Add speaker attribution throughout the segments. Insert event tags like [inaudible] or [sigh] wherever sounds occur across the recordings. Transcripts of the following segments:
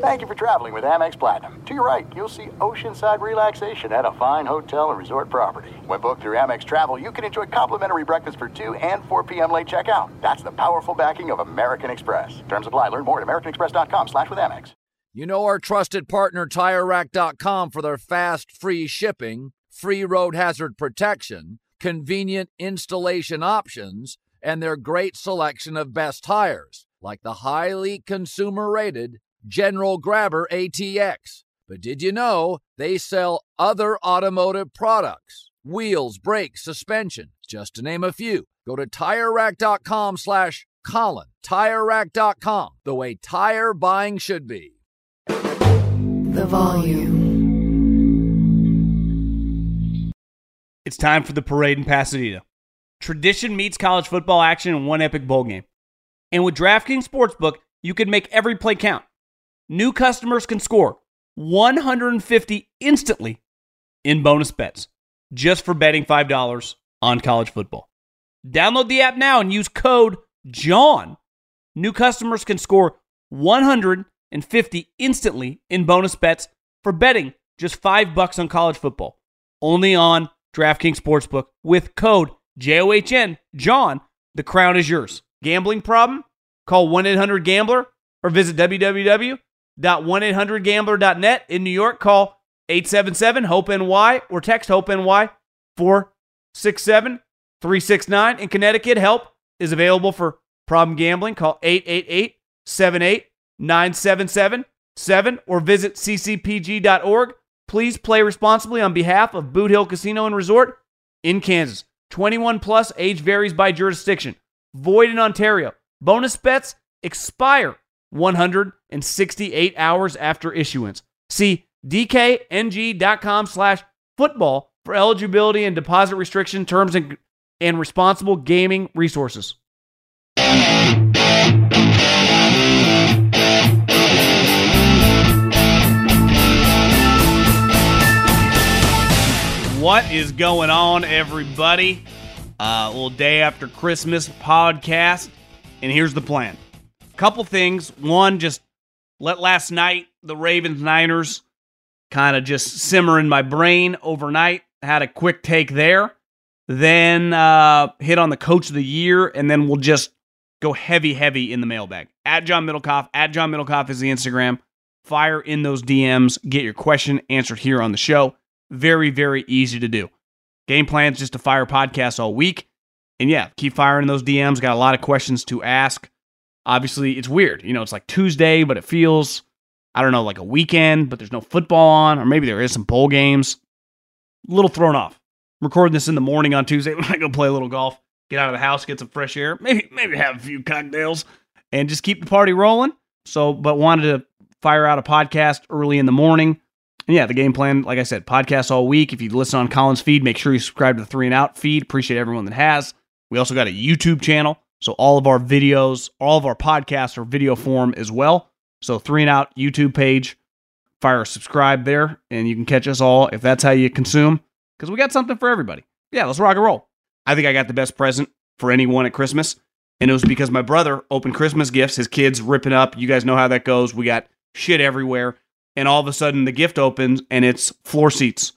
Speaker 1: Thank you for traveling with Amex Platinum. To your right, you'll see oceanside relaxation at a fine hotel and resort property. When booked through Amex Travel, you can enjoy complimentary breakfast for 2 and 4 p.m. late checkout. That's the powerful backing of American Express. Terms apply. Learn more at americanexpress.com slash with Amex.
Speaker 2: You know our trusted partner TireRack.com for their fast, free shipping, free road hazard protection, convenient installation options, and their great selection of best tires, like the highly consumer-rated General Grabber ATX. But did you know they sell other automotive products? Wheels, brakes, suspension, just to name a few. Go to TireRack.com slash Colin. TireRack.com, the way tire buying should be.
Speaker 3: The volume.
Speaker 4: It's time for the parade in Pasadena. Tradition meets college football action in one epic bowl game. And with DraftKings Sportsbook, you can make every play count. New customers can score 150 instantly in bonus bets just for betting $5 on college football. Download the app now and use code JOHN. New customers can score 150 instantly in bonus bets for betting just 5 bucks on college football. Only on DraftKings Sportsbook with code JOHN. John, the crown is yours. Gambling problem? Call 1-800-GAMBLER or visit www.1800gambler.net. In New York, call 877-HOPE-NY or text HOPE-NY 467-369. In Connecticut, help is available for problem gambling. Call 888-78-9777 or visit ccpg.org. Please play responsibly on behalf of Boot Hill Casino and Resort in Kansas. 21 plus, age varies by jurisdiction. Void in Ontario. Bonus bets expire 168 hours after issuance. See dkng.com slash football for eligibility and deposit restriction terms and, and responsible gaming resources. What is going on, everybody? Uh, little day after Christmas podcast, and here's the plan. Couple things. One, just let last night the Ravens Niners kind of just simmer in my brain overnight. Had a quick take there. Then uh, hit on the coach of the year, and then we'll just go heavy, heavy in the mailbag. At John Middlekauff, at John Middlekauff is the Instagram. Fire in those DMs. Get your question answered here on the show. Very, very easy to do. Game plan's just to fire podcasts all week. And yeah, keep firing those DMs. Got a lot of questions to ask. Obviously, it's weird. You know, it's like Tuesday, but it feels, I don't know, like a weekend, but there's no football on, or maybe there is some bowl games. A little thrown off. I'm recording this in the morning on Tuesday [laughs] when I go play a little golf, get out of the house, get some fresh air, maybe maybe have a few cocktails, and just keep the party rolling. So, but wanted to fire out a podcast early in the morning. And yeah, the game plan, like I said, podcast all week. If you listen on Colin's feed, make sure you subscribe to the Three and Out feed. Appreciate everyone that has. We also got a YouTube channel. So all of our videos, all of our podcasts are video form as well. So Three and Out YouTube page, fire a subscribe there, and you can catch us all if that's how you consume. Because we got something for everybody. Yeah, let's rock and roll. I think I got the best present for anyone at Christmas. And it was because my brother opened Christmas gifts, his kids ripping up. You guys know how that goes. We got shit everywhere. And all of a sudden, the gift opens and it's floor seats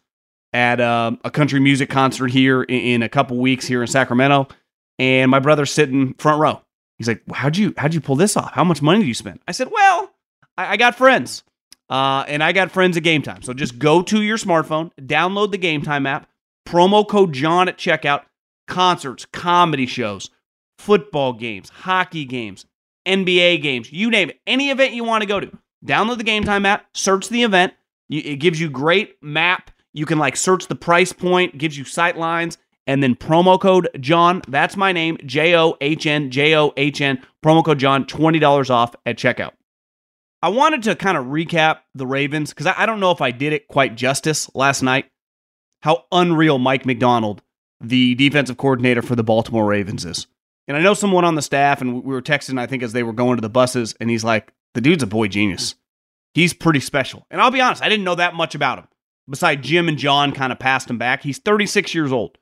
Speaker 4: at uh, a country music concert here in, in a couple weeks here in Sacramento and my brother's sitting front row. He's like, "How'd you how'd you pull this off? How much money did you spend?" I said, "Well, I, I got friends, uh, and I got friends at Gametime. So just go to your smartphone, download the Gametime app, promo code John at checkout. Concerts, comedy shows, football games, hockey games, NBA games, you name it, any event you want to go to. Download the Gametime app, search the event. It gives you great map. You can like search the price point, gives you sight lines and then promo code John. That's my name, J O H N, J O H N. Promo code John, $20 off at checkout. I wanted to kind of recap the Ravens because I, don't know if I did it quite justice last night. How unreal Mike Macdonald, the defensive coordinator for the Baltimore Ravens, is. And I know someone on the staff, and we were texting, I think, as they were going to the buses, and he's like, the dude's a boy genius. He's pretty special. And I'll be honest, I didn't know that much about him. Besides Jim and John kind of passed him back. He's 36 years old.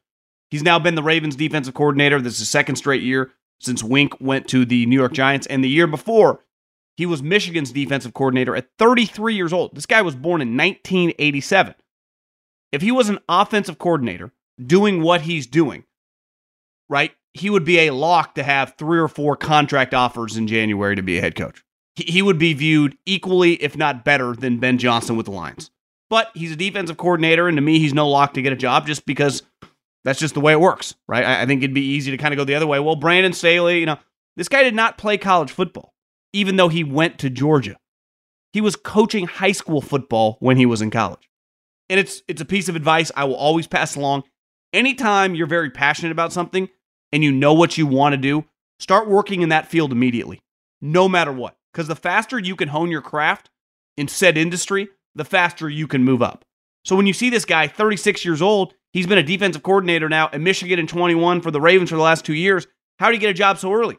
Speaker 4: He's now been the Ravens defensive coordinator. This is his second straight year since Wink went to the New York Giants. And the year before, he was Michigan's defensive coordinator at 33 years old. This guy was born in 1987. If he was an offensive coordinator doing what he's doing, right, he would be a lock to have three or four contract offers in January to be a head coach. He would be viewed equally, if not better, than Ben Johnson with the Lions. But he's a defensive coordinator, and to me, he's no lock to get a job just because that's just the way it works, right? I think it'd be easy to kind of go the other way. Well, Brandon Staley, you know, this guy did not play college football even though he went to Georgia. He was coaching high school football when he was in college. And it's it's a piece of advice I will always pass along. Anytime you're very passionate about something and you know what you want to do, start working in that field immediately, no matter what. Because the faster you can hone your craft in said industry, the faster you can move up. So when you see this guy, 36 years old, he's been a defensive coordinator now at Michigan in 21 for the Ravens for the last two years. How did he get a job so early?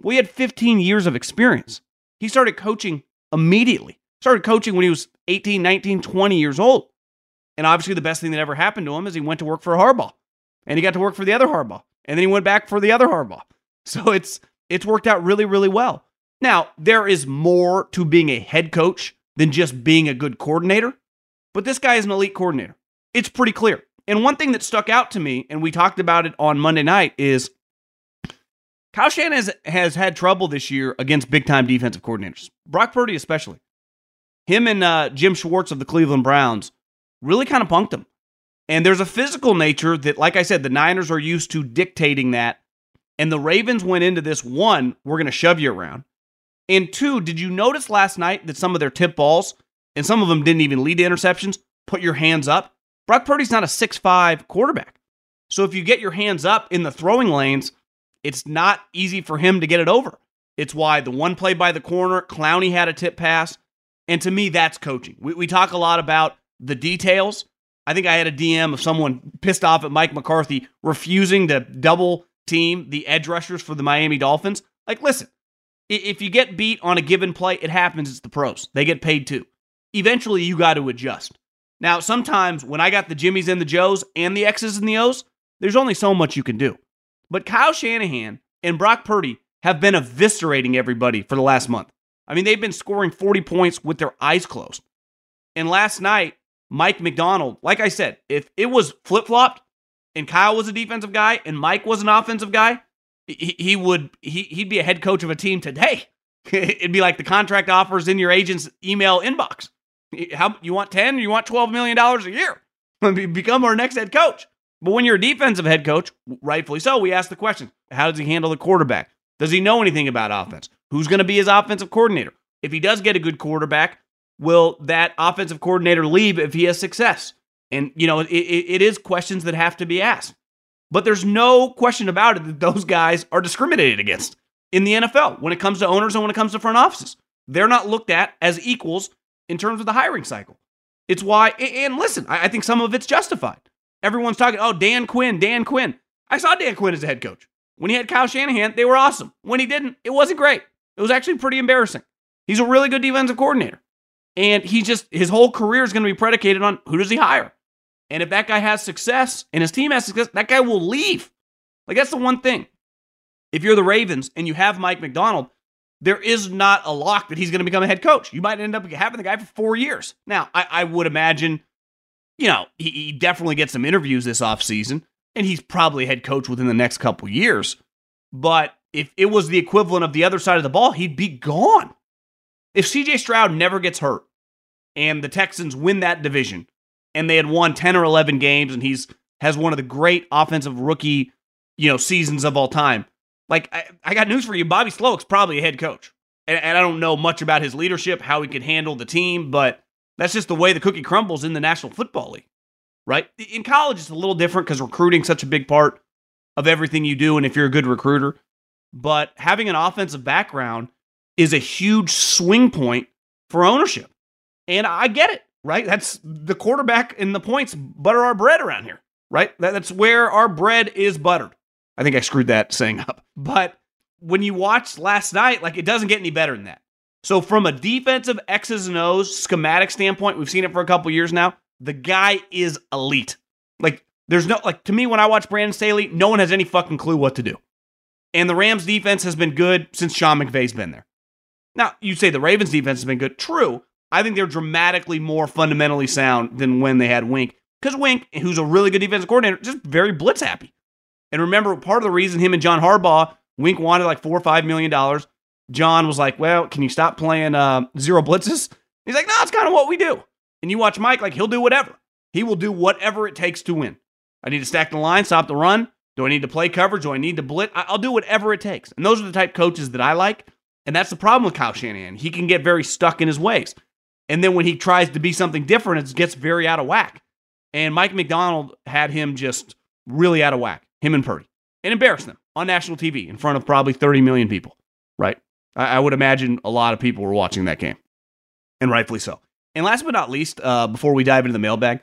Speaker 4: Well, he had 15 years of experience. He started coaching immediately. Started coaching when he was 18, 19, 20 years old. And obviously, the best thing that ever happened to him is he went to work for Harbaugh, and he got to work for the other Harbaugh, and then he went back for the other Harbaugh. [laughs] So it's it's worked out really, really well. Now there is more to being a head coach than just being a good coordinator, but this guy is an elite coordinator. It's pretty clear. And one thing that stuck out to me, and we talked about it on Monday night, is Kyle Shanahan has, has had trouble this year against big time defensive coordinators, Brock Purdy especially. Him and uh, Jim Schwartz of the Cleveland Browns really kind of punked him. And there's a physical nature that, like I said, the Niners are used to dictating that. And the Ravens went into this one, we're going to shove you around. And two, did you notice last night that some of their tip balls, and some of them didn't even lead to interceptions, put your hands up? Brock Purdy's not a six-five quarterback. So if you get your hands up in the throwing lanes, it's not easy for him to get it over. It's why the one play by the corner, Clowney had a tip pass. And to me, that's coaching. We, we talk a lot about the details. I think I had a DM of someone pissed off at Mike McCarthy refusing to double team the edge rushers for the Miami Dolphins. Like, listen, if you get beat on a given play, it happens. It's the pros. They get paid too. Eventually, you got to adjust. Now, sometimes when I got the Jimmies and the Joes and the X's and the O's, there's only so much you can do. But Kyle Shanahan and Brock Purdy have been eviscerating everybody for the last month. I mean, they've been scoring 40 points with their eyes closed. And last night, Mike Macdonald, like I said, if it was flip flopped and Kyle was a defensive guy and Mike was an offensive guy, he, he would he, he'd be a head coach of a team today. [laughs] It'd be like the contract offers in your agent's email inbox. How you want 10 you want 12 million dollars a year? [laughs] Become our next head coach. But when you're a defensive head coach, rightfully so, we ask the question how does he handle the quarterback? Does he know anything about offense? Who's going to be his offensive coordinator? If he does get a good quarterback, will that offensive coordinator leave if he has success? And, you know, it, it is questions that have to be asked. But there's no question about it that those guys are discriminated against in the NFL when it comes to owners and when it comes to front offices. They're not looked at as equals in terms of the hiring cycle. It's why, and listen, I think some of it's justified. Everyone's talking, oh, Dan Quinn, Dan Quinn. I saw Dan Quinn as a head coach. When he had Kyle Shanahan, they were awesome. When he didn't, it wasn't great. It was actually pretty embarrassing. He's a really good defensive coordinator. And he just, his whole career is going to be predicated on who does he hire? And if that guy has success and his team has success, that guy will leave. Like, that's the one thing. If you're the Ravens and you have Mike Macdonald, there is not a lock that he's going to become a head coach. You might end up having the guy for four years. Now, I, I would imagine you know, he, he definitely gets some interviews this offseason, and he's probably head coach within the next couple years. But if it was the equivalent of the other side of the ball, he'd be gone. If CJ Stroud never gets hurt and the Texans win that division and they had won 10 or 11 games and he's has one of the great offensive rookie, you know, seasons of all time. Like I, I got news for you, Bobby Slowik's probably a head coach. And, and I don't know much about his leadership, how he could handle the team, but that's just the way the cookie crumbles in the National Football League, right? In college, it's a little different because recruiting's such a big part of everything you do. And if you're a good recruiter, but having an offensive background is a huge swing point for ownership. And I get it, right? That's the quarterback and the points butter our bread around here, right? That's where our bread is buttered. I think I screwed that saying up. [laughs] But when you watch last night, like it doesn't get any better than that. So from a defensive X's and O's schematic standpoint, we've seen it for a couple years now. The guy is elite. Like there's no like to me when I watch Brandon Staley, no one has any fucking clue what to do. And the Rams defense has been good since Sean McVay's been there. Now, you say the Ravens defense has been good. True. I think they're dramatically more fundamentally sound than when they had Wink. Because Wink, who's a really good defensive coordinator, just very blitz happy. And remember, part of the reason him and John Harbaugh, Wink wanted like four or five million dollars. John was like, Well, can you stop playing uh, zero blitzes? He's like, No, it's kind of what we do. And you watch Mike, like, he'll do whatever. He will do whatever it takes to win. I need to stack the line, stop the run. Do I need to play coverage? Do I need to blitz? I'll do whatever it takes. And those are the type coaches that I like. And that's the problem with Kyle Shanahan. He can get very stuck in his ways. And then when he tries to be something different, it gets very out of whack. And Mike Macdonald had him just really out of whack, him and Purdy, and embarrass them on national TV in front of probably 30 million people, right? I, I would imagine a lot of people were watching that game, and rightfully so. And last but not least, uh, before we dive into the mailbag,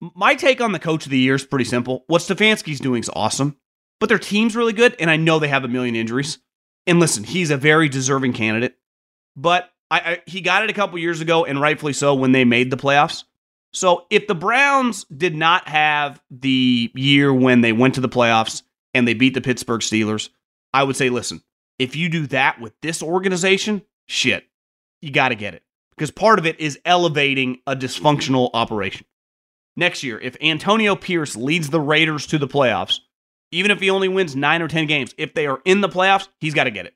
Speaker 4: my take on the coach of the year is pretty simple. What Stefanski's doing is awesome, but their team's really good, and I know they have a million injuries. And listen, he's a very deserving candidate, but I, I, he got it a couple years ago, and rightfully so when they made the playoffs. So if the Browns did not have the year when they went to the playoffs and they beat the Pittsburgh Steelers, I would say, listen, if you do that with this organization, shit, you got to get it because part of it is elevating a dysfunctional operation. Next year, if Antonio Pierce leads the Raiders to the playoffs, even if he only wins nine or 10 games, if they are in the playoffs, he's got to get it.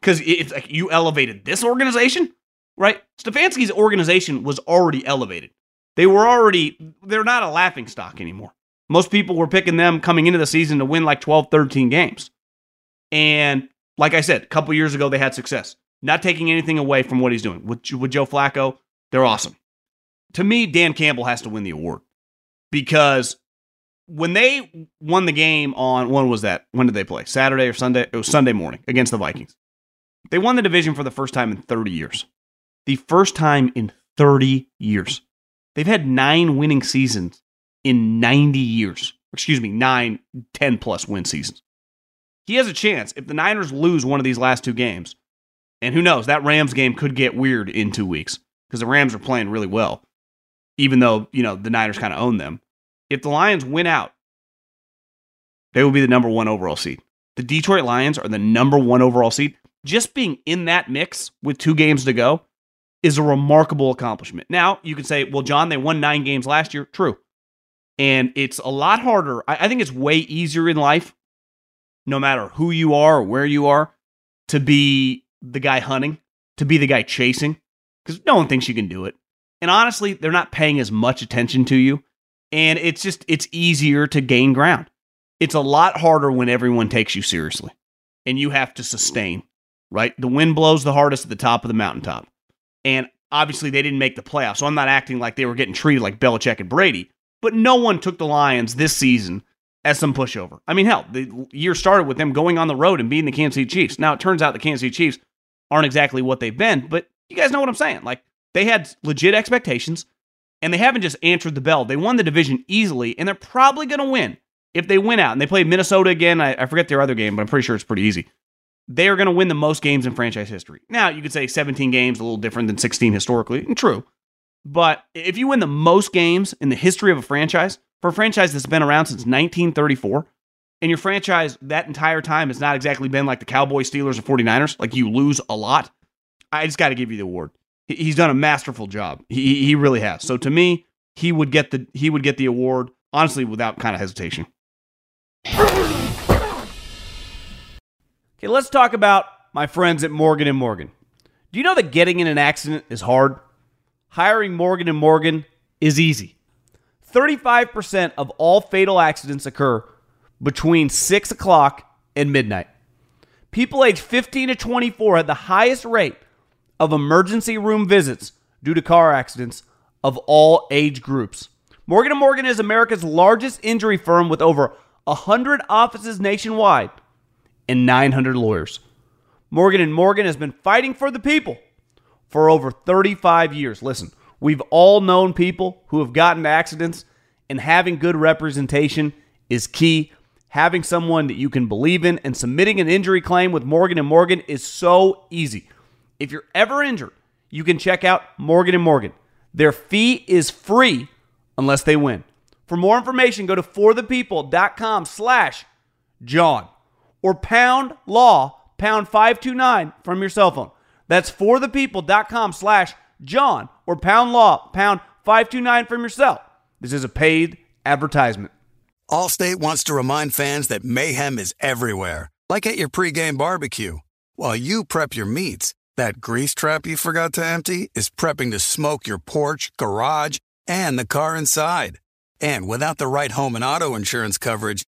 Speaker 4: Because it's like you elevated this organization, right? Stefanski's organization was already elevated. They were already, they're not a laughing stock anymore. Most people were picking them coming into the season to win like 12, 13 games. And like I said, a couple years ago, they had success. Not taking anything away from what he's doing. With, with Joe Flacco, they're awesome. To me, Dan Campbell has to win the award because when they won the game on when was that? When did they play? Saturday or Sunday? It was Sunday morning against the Vikings. They won the division for the first time in 30 years. The first time in 30 years. They've had nine winning seasons in 90 years. Excuse me, nine, 10 plus win seasons. He has a chance if the Niners lose one of these last two games. And who knows, that Rams game could get weird in two weeks because the Rams are playing really well even though, you know, the Niners kind of own them. If the Lions win out, they will be the number one overall seed. The Detroit Lions are the number one overall seed. Just being in that mix with two games to go is a remarkable accomplishment. Now, you can say, well, John, they won nine games last year. True. And it's a lot harder. I, think it's way easier in life, no matter who you are or where you are, to be the guy hunting, to be the guy chasing, because no one thinks you can do it. And honestly, they're not paying as much attention to you. And it's just, it's easier to gain ground. It's a lot harder when everyone takes you seriously and you have to sustain, right? The wind blows the hardest at the top of the mountaintop. And obviously, they didn't make the playoffs. So I'm not acting like they were getting treated like Belichick and Brady, but no one took the Lions this season as some pushover. I mean, hell, the year started with them going on the road and beating the Kansas City Chiefs. Now, it turns out the Kansas City Chiefs aren't exactly what they've been, but you guys know what I'm saying. Like, they had legit expectations, and they haven't just answered the bell. They won the division easily, and they're probably going to win if they win out. And they play Minnesota again. I, I forget their other game, but I'm pretty sure it's pretty easy. They are going to win the most games in franchise history. Now, you could say 17 games, a little different than 16 historically, and true. But if you win the most games in the history of a franchise, for a franchise that's been around since 1934, and your franchise that entire time has not exactly been like the Cowboys, Steelers, or 49ers, like you lose a lot, I just got to give you the award he's done a masterful job. He he really has. So to me, he would get the he would get the award honestly without kind of hesitation. Okay, let's talk about my friends at Morgan and Morgan. Do you know that getting in an accident is hard? Hiring Morgan and Morgan is easy. 35% of all fatal accidents occur between 6 o'clock and midnight. People aged 15 to 24 had the highest rate of emergency room visits due to car accidents of all age groups. Morgan & Morgan is America's largest injury firm with over 100 offices nationwide and 900 lawyers. Morgan & Morgan has been fighting for the people for over 35 years. Listen, we've all known people who have gotten accidents, and having good representation is key. Having someone that you can believe in and submitting an injury claim with Morgan and Morgan is so easy. If you're ever injured, you can check out Morgan and Morgan. Their fee is free unless they win. For more information, go to forthepeople.com slash John or pound law, pound 529 from your cell phone. That's forthepeople.com slash John or pound law, pound 529 from your cell. This is a paid advertisement.
Speaker 5: Allstate wants to remind fans that mayhem is everywhere, like at your pregame barbecue. While you prep your meats, that grease trap you forgot to empty is prepping to smoke your porch, garage, and the car inside. And without the right home and auto insurance coverage,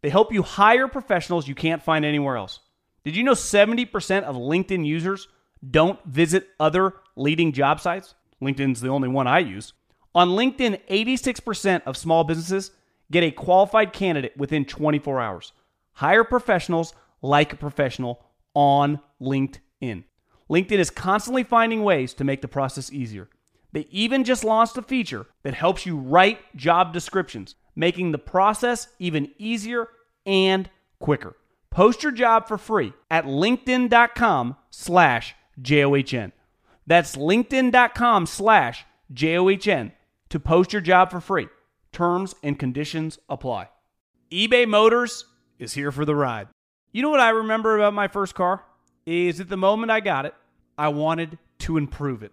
Speaker 4: they help you hire professionals you can't find anywhere else. Did you know 70% of LinkedIn users don't visit other leading job sites? LinkedIn's the only one I use. On LinkedIn, 86% of small businesses get a qualified candidate within 24 hours. Hire professionals like a professional on LinkedIn. LinkedIn is constantly finding ways to make the process easier. They even just launched a feature that helps you write job descriptions, making the process even easier and quicker. Post your job for free at linkedin.com slash J-O-H-N. That's linkedin.com slash J-O-H-N to post your job for free. Terms and conditions apply. eBay Motors is here for the ride. You know what I remember about my first car? Is at the moment I got it, I wanted to improve it.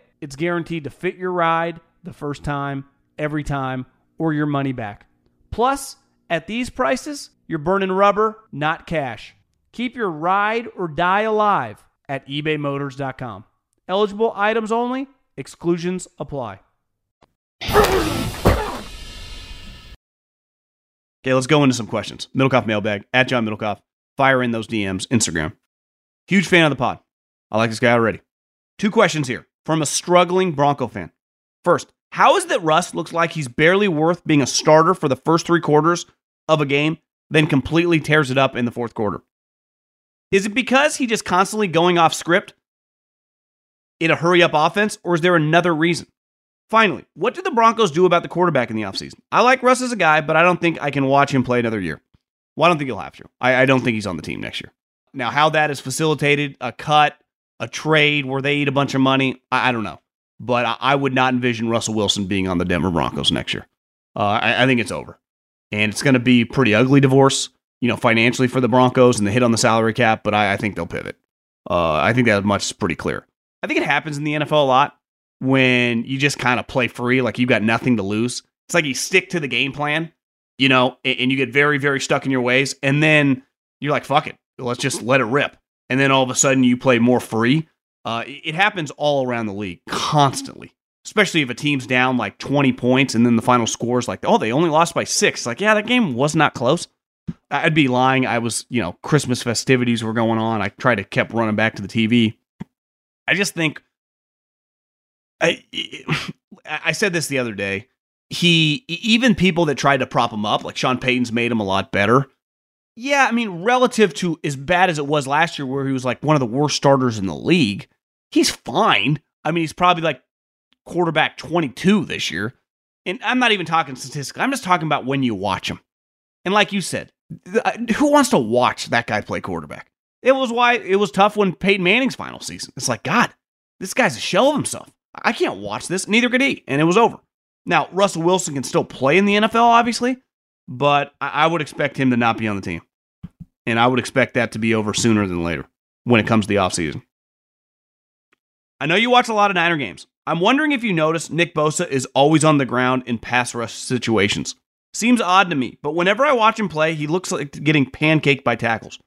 Speaker 4: it's guaranteed to fit your ride the first time, every time, or your money back. Plus, at these prices, you're burning rubber, not cash. Keep your ride or die alive at ebaymotors.com. Eligible items only, exclusions apply. Okay, let's go into some questions. Middlekauff mailbag at John Middlekauff. Fire in those DMs, Instagram. Huge fan of the pod. I like this guy already. Two questions here from a struggling Bronco fan. First, how is that Russ looks like he's barely worth being a starter for the first three quarters of a game, then completely tears it up in the fourth quarter? Is it because he just constantly going off script in a hurry up offense, or is there another reason? Finally, what did the Broncos do about the quarterback in the offseason? I like Russ as a guy, but I don't think I can watch him play another year. Well, I don't think he'll have to. I, I don't think he's on the team next year. Now, how that is facilitated, a cut, a trade where they eat a bunch of money, I, I don't know. But I, I, would not envision Russell Wilson being on the Denver Broncos next year. Uh, I, I think it's over. And it's going to be pretty ugly divorce, you know, financially for the Broncos and the hit on the salary cap, but I, I think they'll pivot. Uh, I think that much is pretty clear. I think it happens in the NFL a lot when you just kind of play free, like you've got nothing to lose. It's like you stick to the game plan, you know, and, and you get very, very stuck in your ways. And then you're like, fuck it, let's just let it rip. And then all of a sudden you play more free. Uh, it happens all around the league constantly, especially if a team's down like 20 points and then the final score is like, oh, they only lost by six. Like, yeah, that game was not close. I'd be lying. I was, you know, Christmas festivities were going on. I tried to kept running back to the TV. I just think I, I said this the other day. He even people that tried to prop him up, like Sean Payton's made him a lot better. Yeah, I mean, relative to as bad as it was last year, where he was like one of the worst starters in the league, he's fine. I mean, he's probably like quarterback 22 this year. And I'm not even talking statistically. I'm just talking about when you watch him. And like you said, uh, who wants to watch that guy play quarterback? It was why it was tough when Peyton Manning's final season. It's like, God, this guy's a shell of himself. I can't watch this. Neither could he. And it was over. Now, Russell Wilson can still play in the NFL, obviously, but I would expect him to not be on the team. And I would expect that to be over sooner than later when it comes to the offseason. I know you watch a lot of Niner games. I'm wondering if you notice Nick Bosa is always on the ground in pass rush situations. Seems odd to me, but whenever I watch him play, he looks like getting pancaked by tackles.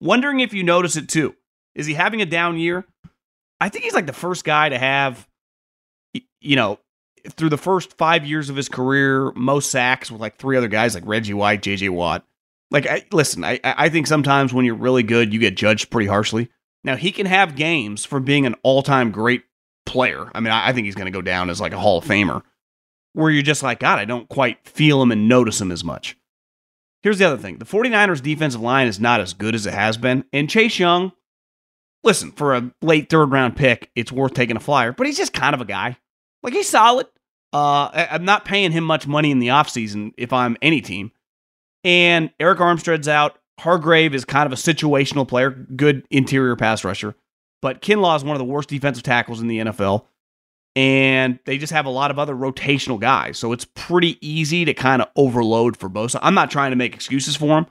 Speaker 4: Wondering if you notice it too. Is he having a down year? I think he's like the first guy to have, you know, through the first five years of his career, most sacks with like three other guys like Reggie White, JJ Watt. Like, I, listen, I, I think sometimes when you're really good, you get judged pretty harshly. Now, he can have games from being an all time great player. I mean, I, I think he's going to go down as like a Hall of Famer, where you're just like, God, I don't quite feel him and notice him as much. Here's the other thing the 49ers defensive line is not as good as it has been. And Chase Young, listen, for a late third round pick, it's worth taking a flyer, but he's just kind of a guy. Like he's solid. Uh, I'm not paying him much money in the offseason if I'm any team. And Arik Armstead's out. Hargrave is kind of a situational player, good interior pass rusher. But Kinlaw is one of the worst defensive tackles in the NFL. And they just have a lot of other rotational guys. So it's pretty easy to kind of overload for Bosa. I'm not trying to make excuses for him,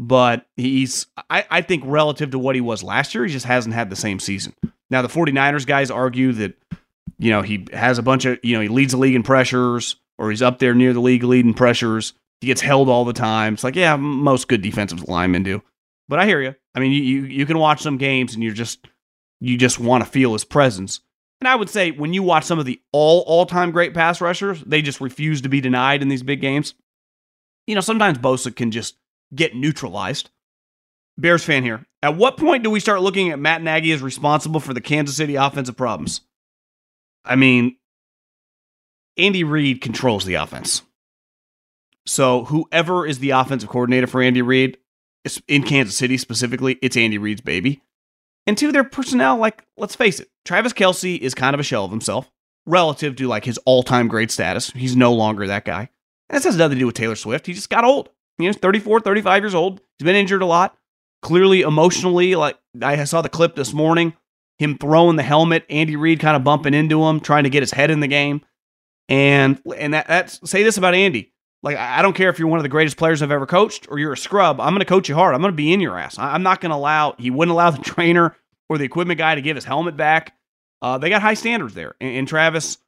Speaker 4: but he's, I, I think, relative to what he was last year, he just hasn't had the same season. Now, the 49ers guys argue that, you know, he has a bunch of, you know, he leads the league in pressures or he's up there near the league leading pressures. He gets held all the time. It's like, yeah, most good defensive linemen do. But I hear you. I mean, you, you, you can watch some games and you're just, you just want to feel his presence. And I would say when you watch some of the all all time great pass rushers, they just refuse to be denied in these big games. You know, sometimes Bosa can just get neutralized. Bears fan here. At what point do we start looking at Matt Nagy as responsible for the Kansas City offensive problems? I mean, Andy Reid controls the offense. So whoever is the offensive coordinator for Andy Reid in Kansas City specifically, it's Andy Reid's baby. And two, their personnel, like, let's face it, Travis Kelce is kind of a shell of himself relative to like his all-time great status. He's no longer that guy. And this has nothing to do with Taylor Swift. He just got old. You know, 34, 35 years old. He's been injured a lot. Clearly emotionally, like I saw the clip this morning, him throwing the helmet, Andy Reid kind of bumping into him, trying to get his head in the game. And and that, that's say this about Andy. Like, I don't care if you're one of the greatest players I've ever coached or you're a scrub. I'm going to coach you hard. I'm going to be in your ass. I'm not going to allow, he wouldn't allow [laughs] the trainer or the equipment guy to give his helmet back. Uh, they got high standards there. And, and Travis,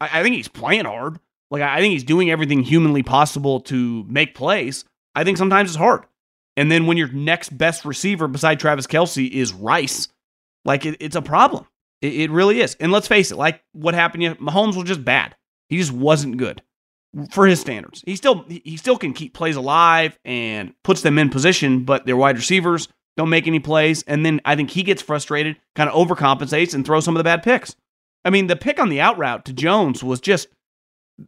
Speaker 4: I, I, think he's playing hard. Like, I think he's doing everything humanly possible to make plays. I think sometimes it's hard. And then when your next best receiver beside Travis Kelce is Rice, like, it, it's a problem. It, it really is. And let's face it, like what happened, Mahomes was just bad. He just wasn't good for his standards. He still he still can keep plays alive and puts them in position, but their wide receivers don't make any plays. And then I think he gets frustrated, kind of overcompensates, and throws some of the bad picks. I mean, the pick on the out route to Jones was just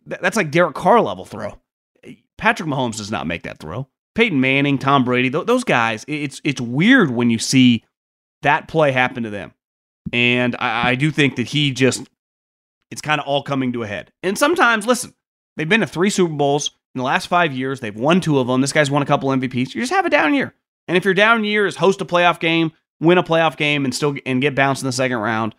Speaker 4: that's like Derek Carr level throw. Patrick Mahomes does not make that throw. Peyton Manning, Tom Brady, those guys. It's it's weird when you see that play happened to them. And I, I do think that he just it's kind of all coming to a head. And sometimes, listen, They've been to three Super Bowls in the last five years. They've won two of them. This guy's won a couple MVPs. You just have a down year. And if your down year is host a playoff game, win a playoff game, and still and get bounced in the second round,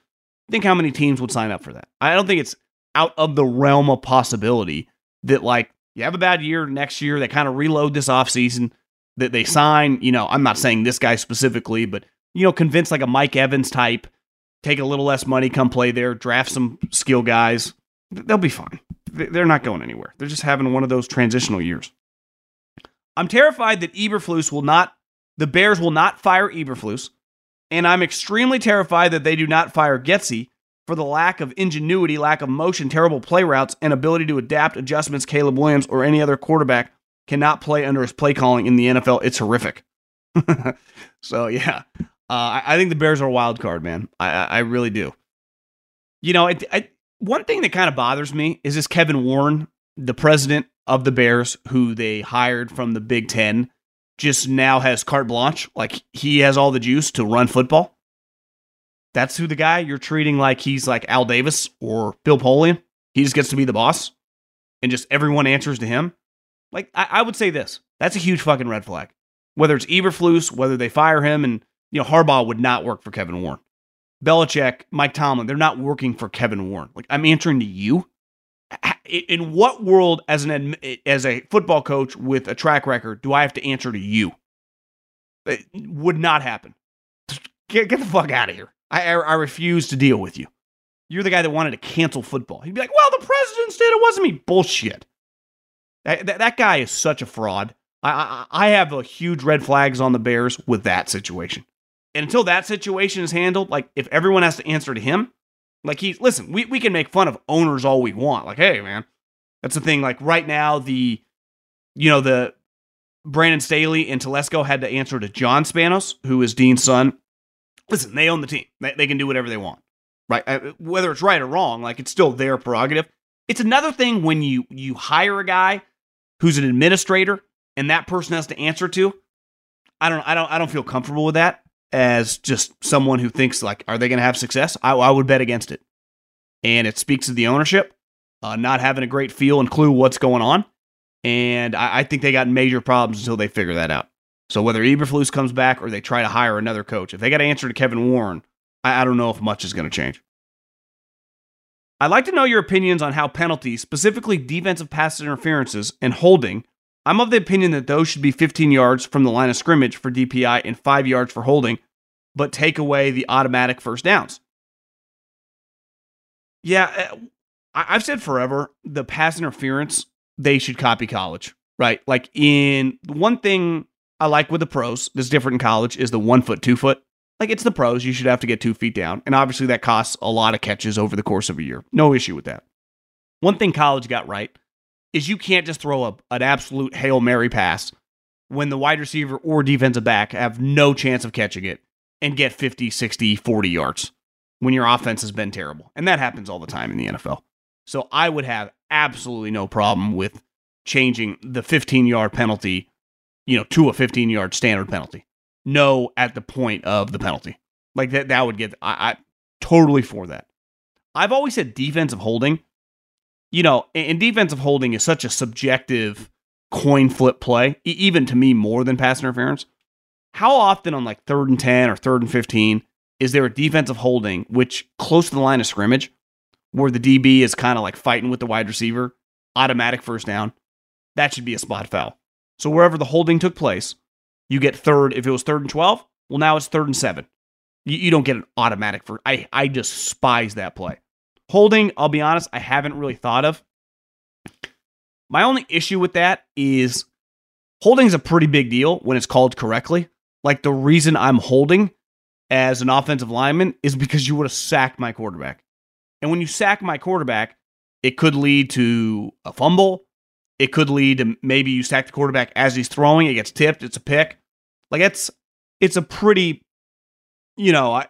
Speaker 4: think how many teams would sign up for that. I don't think it's out of the realm of possibility that like you have a bad year next year, they kind of reload this offseason, that they sign, you know, I'm not saying this guy specifically, but you know, convince like a Mike Evans type, take a little less money, come play there, draft some skill guys. They'll be fine they're not going anywhere. They're just having one of those transitional years. I'm terrified that Eberflus will not, the Bears will not fire Eberflus, and I'm extremely terrified that they do not fire Getsy for the lack of ingenuity, lack of motion, terrible play routes, and ability to adapt adjustments Caleb Williams or any other quarterback cannot play under his play calling in the NFL. It's horrific. [laughs] so yeah, uh, I, I, think the Bears are a wild card, man. I, I, I really do. You know, it, I, one thing that kind of bothers me is this Kevin Warren, the president of the Bears, who they hired from the Big Ten, just now has carte blanche. Like he has all the juice to run football. That's who the guy you're treating like he's like Al Davis or Bill Polian. He just gets to be the boss and just everyone answers to him. Like, I, I would say this that's a huge fucking red flag. Whether it's Eberflus, whether they fire him, and, you know, Harbaugh would not work for Kevin Warren. Belichick, Mike Tomlin, they're not working for Kevin Warren. Like, I'm answering to you. In what world, as an as a football coach with a track record, do I have to answer to you? It would not happen. Get, get the fuck out of here. I, I, refuse to deal with you. You're the guy that wanted to cancel football. He'd be like, well, the president said it wasn't me. Bullshit. That, that, that guy is such a fraud. I, I, I have a huge red flags on the Bears with that situation. And until that situation is handled, like if everyone has to answer to him, like he listen, we, we can make fun of owners all we want. Like, hey, man, that's the thing. Like right now, the you know, the Brandon Staley and Telesco had to answer to John Spanos, who is Dean's son. Listen, they own the team. They, they can do whatever they want. Right? Uh, whether it's right or wrong, like it's still their prerogative. It's another thing when you you hire a guy who's an administrator and that person has to answer to. I don't I don't I don't feel comfortable with that as just someone who thinks like are they going to have success? I, I would bet against it. And it speaks to the ownership uh, not having a great feel and clue what's going on. And I, I, think they got major problems until they figure that out. So whether Eberflus comes back or they try to hire another coach, if they got to answer to Kevin Warren, I, I don't know if much is going to change. I'd like to know your opinions on how penalties, specifically defensive pass interferences and holding, I'm of the opinion that those should be 15 yards from the line of scrimmage for DPI and 5 yards for holding, but take away the automatic first downs. Yeah, uh, I've said forever the pass interference, they should copy college, right? Like, in one thing I like with the pros that's different in college is the one foot, two foot. Like it's the pros, you should have to get two feet down. And obviously that costs a lot of catches over the course of a year. No issue with that. One thing college got right is you can't just throw a, an absolute Hail Mary pass when the wide receiver or defensive back have no chance of catching it and get 50, 60, 40 yards when your offense has been terrible. And that happens all the time in the NFL. So I would have absolutely no problem with changing the 15 yard penalty, you know, to a 15 yard standard penalty no at the point of the penalty. Like that, that would get, I, I totally for that. I've always said defensive holding, you know, and defensive holding is such a subjective coin flip play, even to me more than pass interference. How often on like third and 10 or third and 15 is there a defensive holding, which close to the line of scrimmage, where the DB is kind of like fighting with the wide receiver, automatic first down? That should be a spot foul. So wherever the holding took place, you get third. If it was third and 12, well, now it's third and seven. You, you don't get an automatic for. I, I despise that play. Holding, I'll be honest, I haven't really thought of. My only issue with that is holding is a pretty big deal when it's called correctly. Like the reason I'm holding as an offensive lineman is because you would have sacked my quarterback. And when you sack my quarterback, it could lead to a fumble. It could lead to maybe you sack the quarterback as he's throwing, it gets tipped, it's a pick. Like it's it's a pretty, you know, I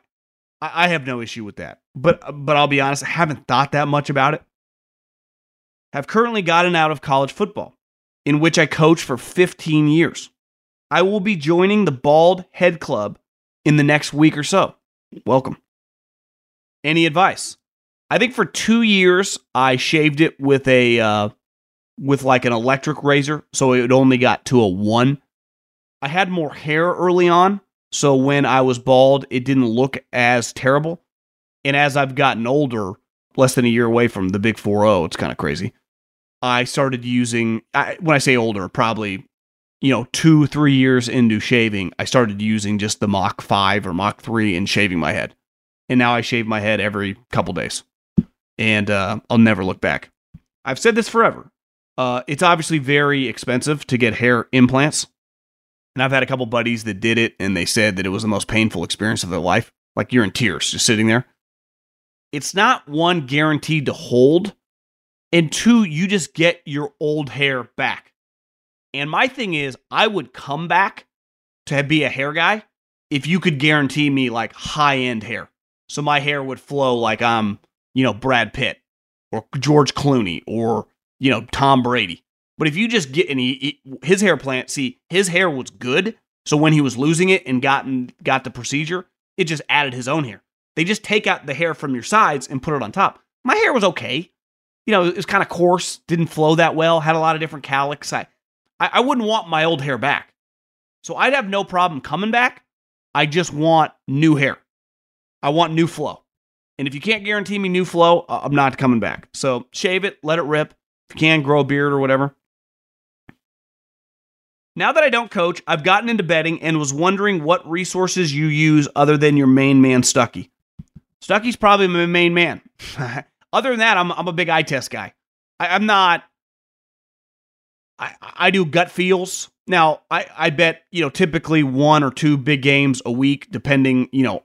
Speaker 4: I have no issue with that. But but I'll be honest, I haven't thought that much about it. Have currently gotten out of college football, in which I coached for 15 years. I will be joining the Bald Head Club in the next week or so. Welcome. Any advice? I think for two years I shaved it with a uh, with like an electric razor, so it only got to a one. I had more hair early on, so when I was bald, it didn't look as terrible. And as I've gotten older, less than a year away from the big 4 it's kind of crazy. I started using, I, when I say older, probably, you know, two, three years into shaving, I started using just the Mach 5 or Mach 3 and shaving my head. And now I shave my head every couple days. And uh, I'll never look back. I've said this forever. Uh, it's obviously very expensive to get hair implants. And I've had a couple buddies that did it and they said that it was the most painful experience of their life. Like you're in tears just sitting there. It's not one guaranteed to hold, and two, you just get your old hair back. And my thing is, I would come back to be a hair guy if you could guarantee me like high end hair. So my hair would flow like I'm, you know, Brad Pitt or George Clooney or, you know, Tom Brady. But if you just get he, his hair plant, see, his hair was good. So when he was losing it and gotten got the procedure, it just added his own hair. They just take out the hair from your sides and put it on top. My hair was okay. You know, it was kind of coarse, didn't flow that well, had a lot of different cowlicks. I, I, I wouldn't want my old hair back. So I'd have no problem coming back. I just want new hair. I want new flow. And if you can't guarantee me new flow, uh, I'm not coming back. So shave it, let it rip. If you can, grow a beard or whatever. Now that I don't coach, I've gotten into betting and was wondering what resources you use other than your main man, Stuckey. Stuckey's probably my main man. [laughs] other than that, I'm, I'm a big eye test guy. I, am not. I, I do gut feels. Now, I, I bet, you know, typically one or two big games a week, depending, you know,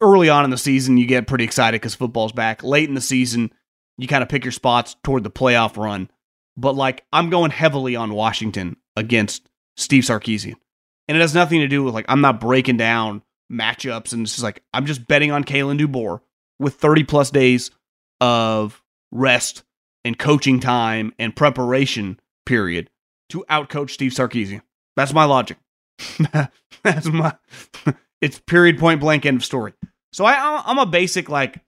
Speaker 4: early on in the season, you get pretty excited because football's back. Late in the season, you kind of pick your spots toward the playoff run. But like, I'm going heavily on Washington against Steve Sarkisian. And it has nothing to do with like, I'm not breaking down matchups and it's just like, I'm just betting on Kalen DeBoer with 30 plus days of rest and coaching time and preparation period to outcoach Steve Sarkisian. That's my logic. [laughs] That's my, [laughs] it's period point blank end of story. So I, I'm a basic, like,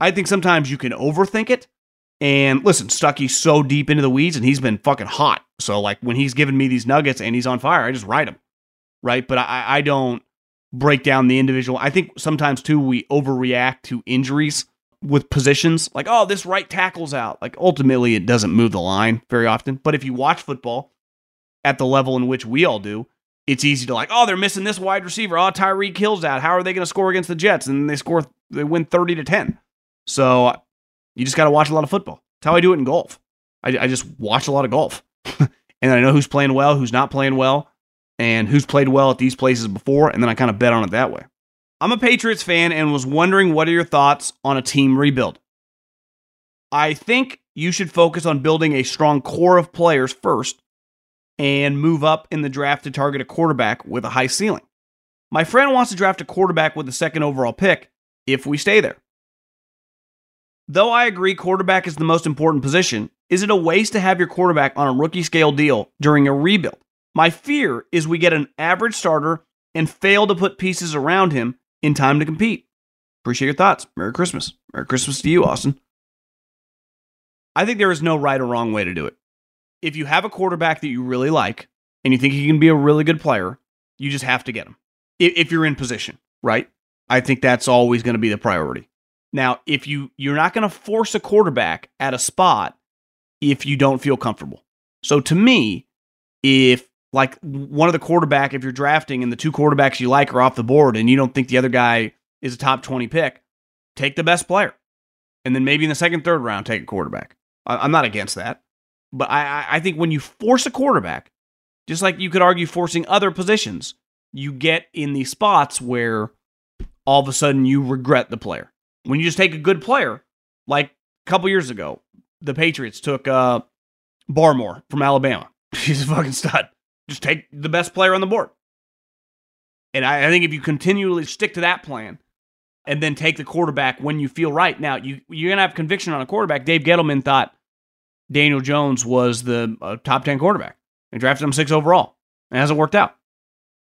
Speaker 4: I think sometimes you can overthink it and listen, Stuckey's so deep into the weeds and he's been fucking hot. So like when he's giving me these nuggets and he's on fire, I just write him. Right. But I, I don't break down the individual. I think sometimes too we overreact to injuries with positions. Like, oh, this right tackle's out. Like ultimately it doesn't move the line very often. But if you watch football at the level in which we all do, it's easy to like, oh, they're missing this wide receiver. Oh, Tyreek Hill's out. How are they going to score against the Jets? And they score, they win 30 to 10. So you just got to watch a lot of football. That's how I do it in golf. I, I just watch a lot of golf. [laughs] and I know who's playing well, who's not playing well, and who's played well at these places before. And then I kind of bet on it that way. I'm a Patriots fan and was wondering what are your thoughts on a team rebuild? I think you should focus on building a strong core of players first and move up in the draft to target a quarterback with a high ceiling. My friend wants to draft a quarterback with the second overall pick if we stay there. Though I agree quarterback is the most important position, is it a waste to have your quarterback on a rookie scale deal during a rebuild? My fear is we get an average starter and fail to put pieces around him in time to compete. Appreciate your thoughts. Merry Christmas. Merry Christmas to you, Austin. I think there is no right or wrong way to do it. If you have a quarterback that you really like and you think he can be a really good player, you just have to get him. If you're in position, right? I think that's always going to be the priority. Now, if you you're not going to force a quarterback at a spot if you don't feel comfortable. So to me, if like one of the quarterback, if you're drafting and the two quarterbacks you like are off the board and you don't think the other guy is a top 20 pick, take the best player. And then maybe in the second, third round, take a quarterback. I'm not against that. But I, I think when you force a quarterback, just like you could argue forcing other positions, you get in these spots where all of a sudden you regret the player. When you just take a good player, like a couple years ago, the Patriots took uh, Barmore from Alabama. [laughs] He's a fucking stud. Just take the best player on the board. And I, I think if you continually stick to that plan and then take the quarterback when you feel right, now you you're gonna have conviction on a quarterback. Dave Gettleman thought Daniel Jones was the uh, top ten quarterback and drafted him six overall. It hasn't worked out,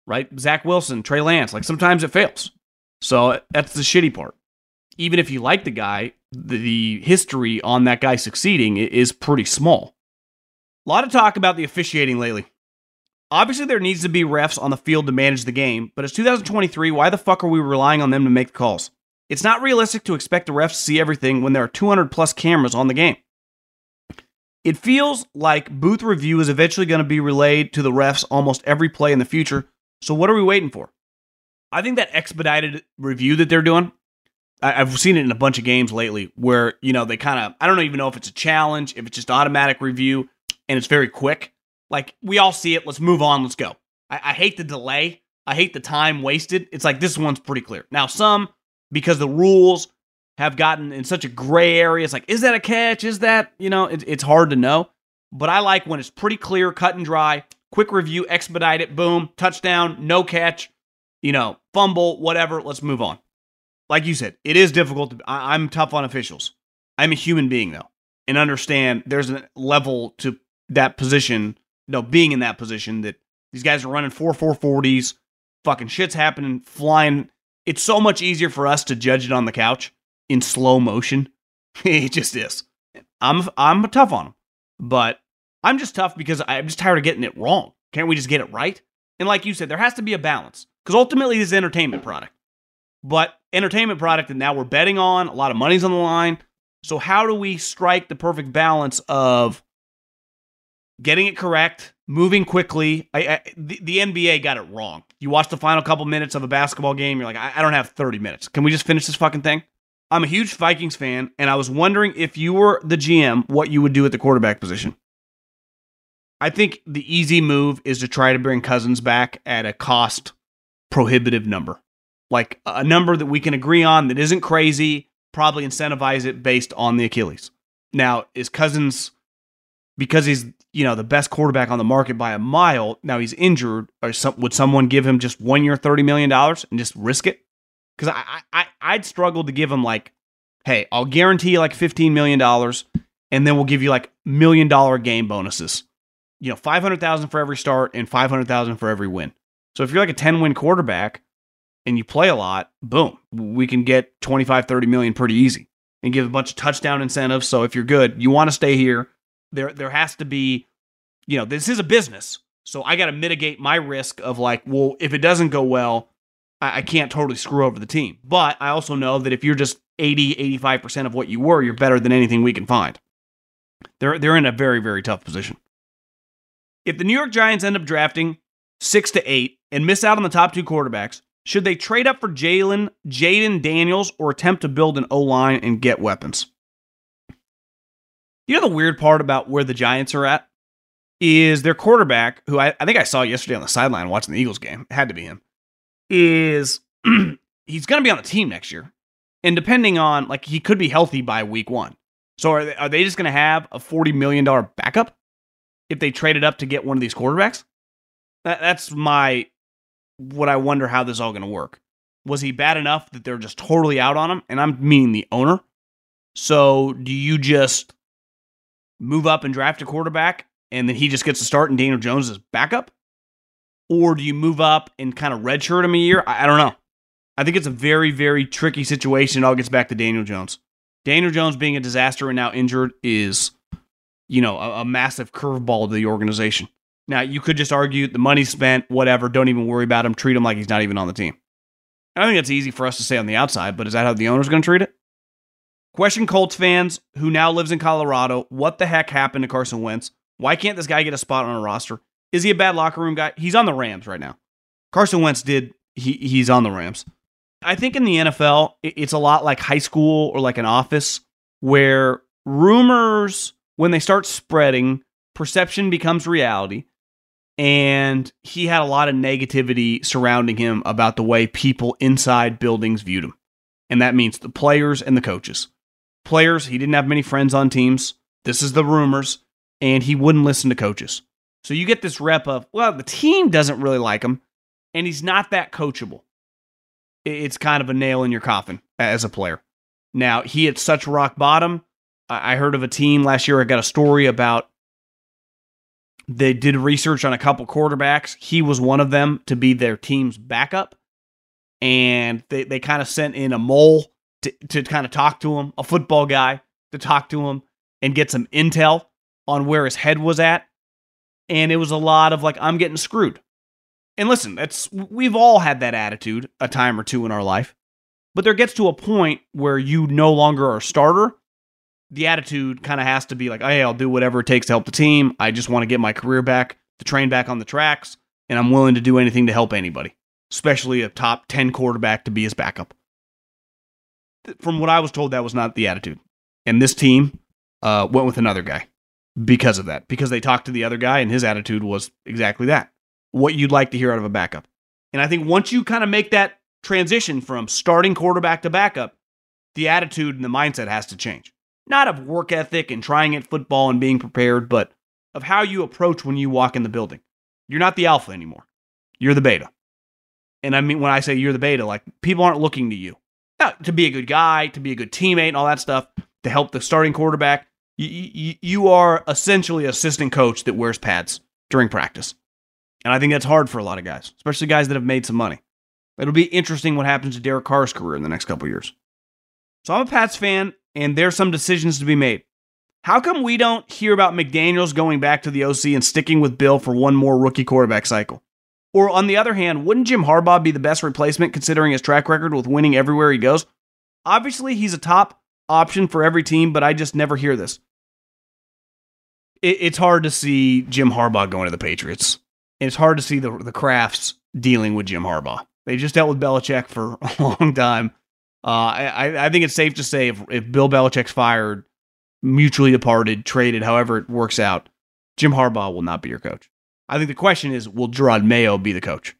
Speaker 4: right? Zach Wilson, Trey Lance, like sometimes it fails. So that's the shitty part even if you like the guy, the history on that guy succeeding is pretty small. A lot of talk about the officiating lately. Obviously, there needs to be refs on the field to manage the game, but it's 2023. Why the fuck are we relying on them to make the calls? It's not realistic to expect the refs to see everything when there are 200 plus cameras on the game. It feels like booth review is eventually going to be relayed to the refs almost every play in the future, so what are we waiting for? I think that expedited review that they're doing I've seen it in a bunch of games lately where, you know, they kind of, I don't even know if it's a challenge, if it's just automatic review and it's very quick. Like, we all see it. Let's move on. Let's go. I, I hate the delay. I hate the time wasted. It's like this one's pretty clear. Now, some, because the rules have gotten in such a gray area, it's like, is that a catch? Is that, you know, it, it's hard to know. But I like when it's pretty clear, cut and dry, quick review, expedite it, boom, touchdown, no catch, you know, fumble, whatever. Let's move on like you said, it is difficult. To, I, I'm tough on officials. I'm a human being, though. and understand there's a level to that position, no, being in that position that these guys are running four four forties, fucking shit's happening, flying. It's so much easier for us to judge it on the couch in slow motion. [laughs] it just is. I'm I'm tough on them, but I'm just tough because I'm just tired of getting it wrong. Can't we just get it right? And like you said, there has to be a balance because ultimately this is entertainment product. But entertainment product and now we're betting on, a lot of money's on the line. So how do we strike the perfect balance of getting it correct, moving quickly? I, I, the, the, NBA got it wrong. You watch the final couple minutes of a basketball game, you're like, I, I don't have 30 minutes. Can we just finish this fucking thing? I'm a huge Vikings fan, and I was wondering if you were the GM, what you would do at the quarterback position. I think the easy move is to try to bring Cousins back at a cost prohibitive number. Like a number that we can agree on that isn't crazy, probably incentivize it based on the Achilles. Now, is Cousins because he's, you know, the best quarterback on the market by a mile, now he's injured, or some, would someone give him just one year $30 million and just risk it? Because I, I, I'd struggle to give him like, hey, I'll guarantee you like $15 million and then we'll give you like million dollar game bonuses you know, 500,000 for every start and 500,000 for every win. So if you're like a 10 win quarterback and you play a lot, boom, we can get 25, 30 million pretty easy and give a bunch of touchdown incentives. So if you're good, you want to stay here, there there has to be, you know, this is a business. So I got to mitigate my risk of like, well, if it doesn't go well, I, I can't totally screw over the team. But I also know that if you're just 80, 85% of what you were, you're better than anything we can find. They're they're in a very, very tough position. If the New York Giants end up drafting six to eight and miss out on the top two quarterbacks, should they trade up for Jalen, Jayden Daniels, or attempt to build an O line and get weapons? You know the weird part about where the Giants are at is their quarterback, who I, I think I saw yesterday on the sideline watching the Eagles game, had to be him, is [clears throat] he's going to be on the team next year. And depending on, like, he could be healthy by week one. So are they, are they just going to have a $40 million backup? if they traded up to get one of these quarterbacks? That, that's my what I wonder how this is all going to work. Was he bad enough that they're just totally out on him? And I'm meaning the owner. So do you just move up and draft a quarterback and then he just gets to start and Daniel Jones is backup? Or do you move up and kind of redshirt him a year? I, I don't know. I think it's a very, very tricky situation. It all gets back to Daniel Jones. Daniel Jones being a disaster and now injured is you know, a, a massive curveball to the organization. Now, you could just argue the money spent, whatever, don't even worry about him, treat him like he's not even on the team. I think it's easy for us to say on the outside, but is that how the owner's going to treat it? Question Colts fans who now lives in Colorado, what the heck happened to Carson Wentz? Why can't this guy get a spot on a roster? Is he a bad locker room guy? He's on the Rams right now. Carson Wentz did he he's on the Rams. I think in the NFL, it's a lot like high school or like an office where rumors when they start spreading, perception becomes reality. And he had a lot of negativity surrounding him about the way people inside buildings viewed him. And that means the players and the coaches. Players, he didn't have many friends on teams. This is the rumors. And he wouldn't listen to coaches. So you get this rep of, well, the team doesn't really like him, and he's not that coachable. It's kind of a nail in your coffin as a player. Now, he hit such rock bottom I heard of a team last year. I got a story about they did research on a couple quarterbacks. He was one of them to be their team's backup. And they, they kind of sent in a mole to, to kind of talk to him, a football guy to talk to him and get some intel on where his head was at. And it was a lot of like, I'm getting screwed. And listen, that's we've all had that attitude a time or two in our life. But there gets to a point where you no longer are a starter the attitude kind of has to be like, hey, I'll do whatever it takes to help the team. I just want to get my career back, the train back on the tracks, and I'm willing to do anything to help anybody, especially a top 10 quarterback to be his backup. From what I was told, that was not the attitude. And this team uh, went with another guy because of that, because they talked to the other guy, and his attitude was exactly that what you'd like to hear out of a backup. And I think once you kind of make that transition from starting quarterback to backup, the attitude and the mindset has to change not of work ethic and trying at football and being prepared, but of how you approach when you walk in the building. You're not the alpha anymore. You're the beta. And I mean, when I say you're the beta, like people aren't looking to you to be a good guy, to be a good teammate, and all that stuff to help the starting quarterback. You, you, you are essentially assistant coach that wears pads during practice. And I think that's hard for a lot of guys, especially guys that have made some money. It'll be interesting what happens to Derek Carr's career in the next couple years. So I'm a Pats fan, and there's some decisions to be made. How come we don't hear about McDaniels going back to the OC and sticking with Bill for one more rookie quarterback cycle? Or on the other hand, wouldn't Jim Harbaugh be the best replacement considering his track record with winning everywhere he goes? Obviously, he's a top option for every team, but I just never hear this. It, it's hard to see Jim Harbaugh going to the Patriots. And it's hard to see the, the Krafts dealing with Jim Harbaugh. They just dealt with Belichick for [laughs] a long time. Uh, I, I think it's safe to say if, if Bill Belichick's fired, mutually departed, traded, however it works out, Jim Harbaugh will not be your coach. I think the question is, will Jerod Mayo be the coach?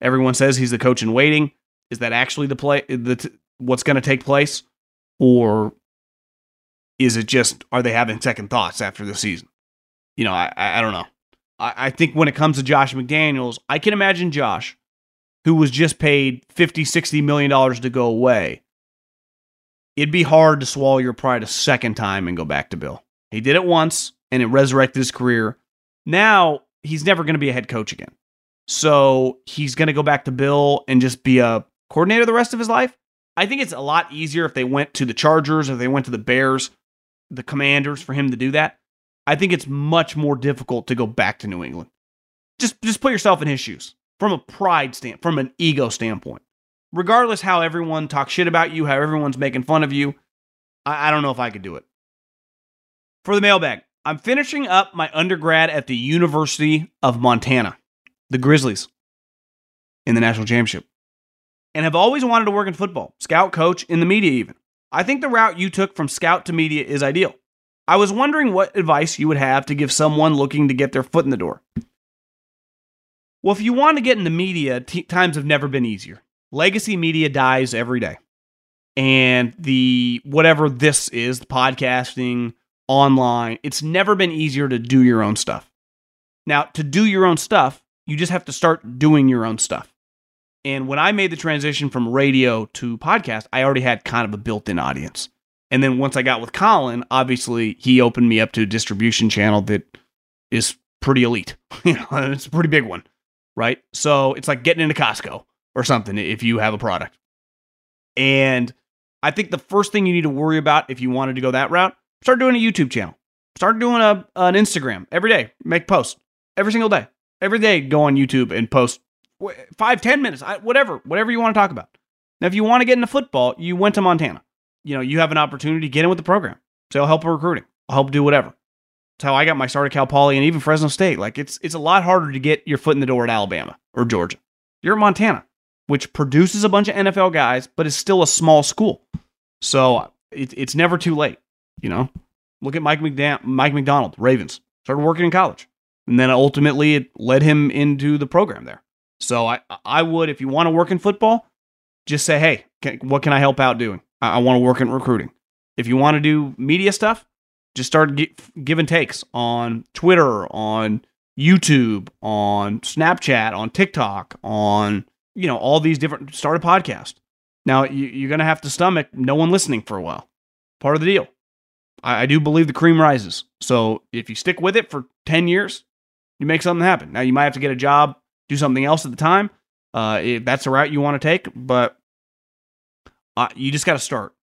Speaker 4: Everyone says he's the coach in waiting. Is that actually the play? The what's going to take place, or is it just are they having second thoughts after the season? You know, I I, I don't know. I, I think when it comes to Josh McDaniels, I can imagine Josh, who was just paid 50, 60 million dollars to go away, it'd be hard to swallow your pride a second time and go back to Bill. He did it once and it resurrected his career. Now he's never going to be a head coach again. So he's going to go back to Bill and just be a coordinator the rest of his life. I think it's a lot easier if they went to the Chargers, if they went to the Bears, the Commanders for him to do that. I think it's much more difficult to go back to New England. Just just put yourself in his shoes from a pride stand, from an ego standpoint regardless how everyone talks shit about you, how everyone's making fun of you, I, I don't know if I could do it. For the mailbag, I'm finishing up my undergrad at the University of Montana, the Grizzlies, in the national championship, and have always wanted to work in football, scout, coach, in the media, even. I think the route you took from scout to media is ideal. I was wondering what advice you would have to give someone looking to get their foot in the door. Well, if you want to get in the media, t- times have never been easier legacy media dies every day. And the whatever this is, the podcasting, online, it's never been easier to do your own stuff. Now, to do your own stuff, you just have to start doing your own stuff. And when I made the transition from radio to podcast, I already had kind of a built in audience. And then once I got with Colin, obviously he opened me up to a distribution channel that is pretty elite. [laughs] you know, it's a pretty big one, right? So it's like getting into Costco or something if you have a product. And I think the first thing you need to worry about if you wanted to go that route, start doing a YouTube channel. Start doing a an Instagram every day. Make posts every single day. Every day, go on YouTube and post five, ten minutes, whatever, whatever you want to talk about. Now, if you want to get into football, you went to Montana. You know, you have an opportunity to get in with the program. So I'll help with recruiting. I'll help do whatever. That's how I got my start at Cal Poly and even Fresno State. Like it's it's a lot harder to get your foot in the door at Alabama or Georgia. You're at Montana which produces a bunch of NFL guys, but is still a small school. So it, it's never too late. You know, look at Mike, McDan- Mike Macdonald, Ravens, started working in college. And then ultimately it led him into the program there. So I, I would, if you want to work in football, just say, hey, can, what can I help out doing? I, I want to work in recruiting. If you want to do media stuff, just start gi- giving takes on Twitter, on YouTube, on Snapchat, on TikTok, on you know, all these different, start a podcast. Now, you, are going to have to stomach no one listening for a while. Part of the deal. I, I do believe the cream rises. So if you stick with it for 10 years, you make something happen. Now, you might have to get a job, do something else at the time. Uh, if that's the route you want to take, but uh, you just got to start.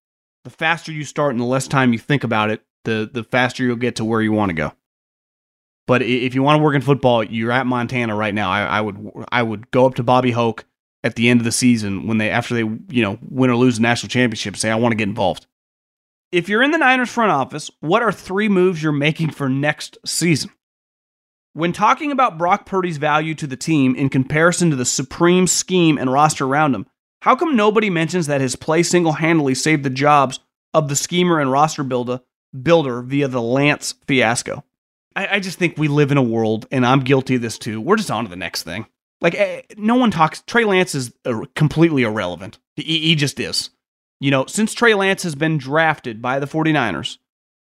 Speaker 4: The faster you start and the less time you think about it, the the faster you'll get to where you want to go. But if you want to work in football, you're at Montana right now. I, I would I would go up to Bobby Hauck at the end of the season when they after they you know win or lose the national championship say I want to get involved. If you're in the Niners front office, what are three moves you're making for next season? When talking about Brock Purdy's value to the team in comparison to the supreme scheme and roster around him, how come nobody mentions that his play single-handedly saved the jobs of the schemer and roster builder builder via the Lance fiasco? I, I just think we live in a world, and I'm guilty of this too. We're just on to the next thing. Like eh, no one talks. Trey Lance is completely irrelevant. He, he just is. You know, since Trey Lance has been drafted by the 49ers,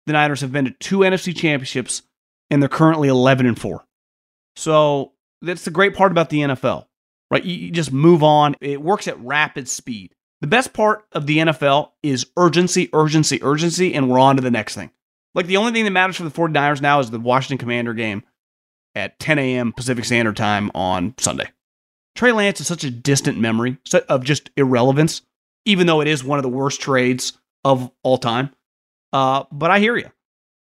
Speaker 4: the Niners have been to two NFC championships and they're currently 11 and 4. So that's the great part about the NFL, right? You, you just move on. It works at rapid speed. The best part of the NFL is urgency, urgency, urgency, and we're on to the next thing. Like the only thing that matters for the 49ers now is the Washington Commander game at 10 a.m. Pacific Standard Time on Sunday. Trey Lance is such a distant memory of just irrelevance, even though it is one of the worst trades of all time. Uh, but I hear you.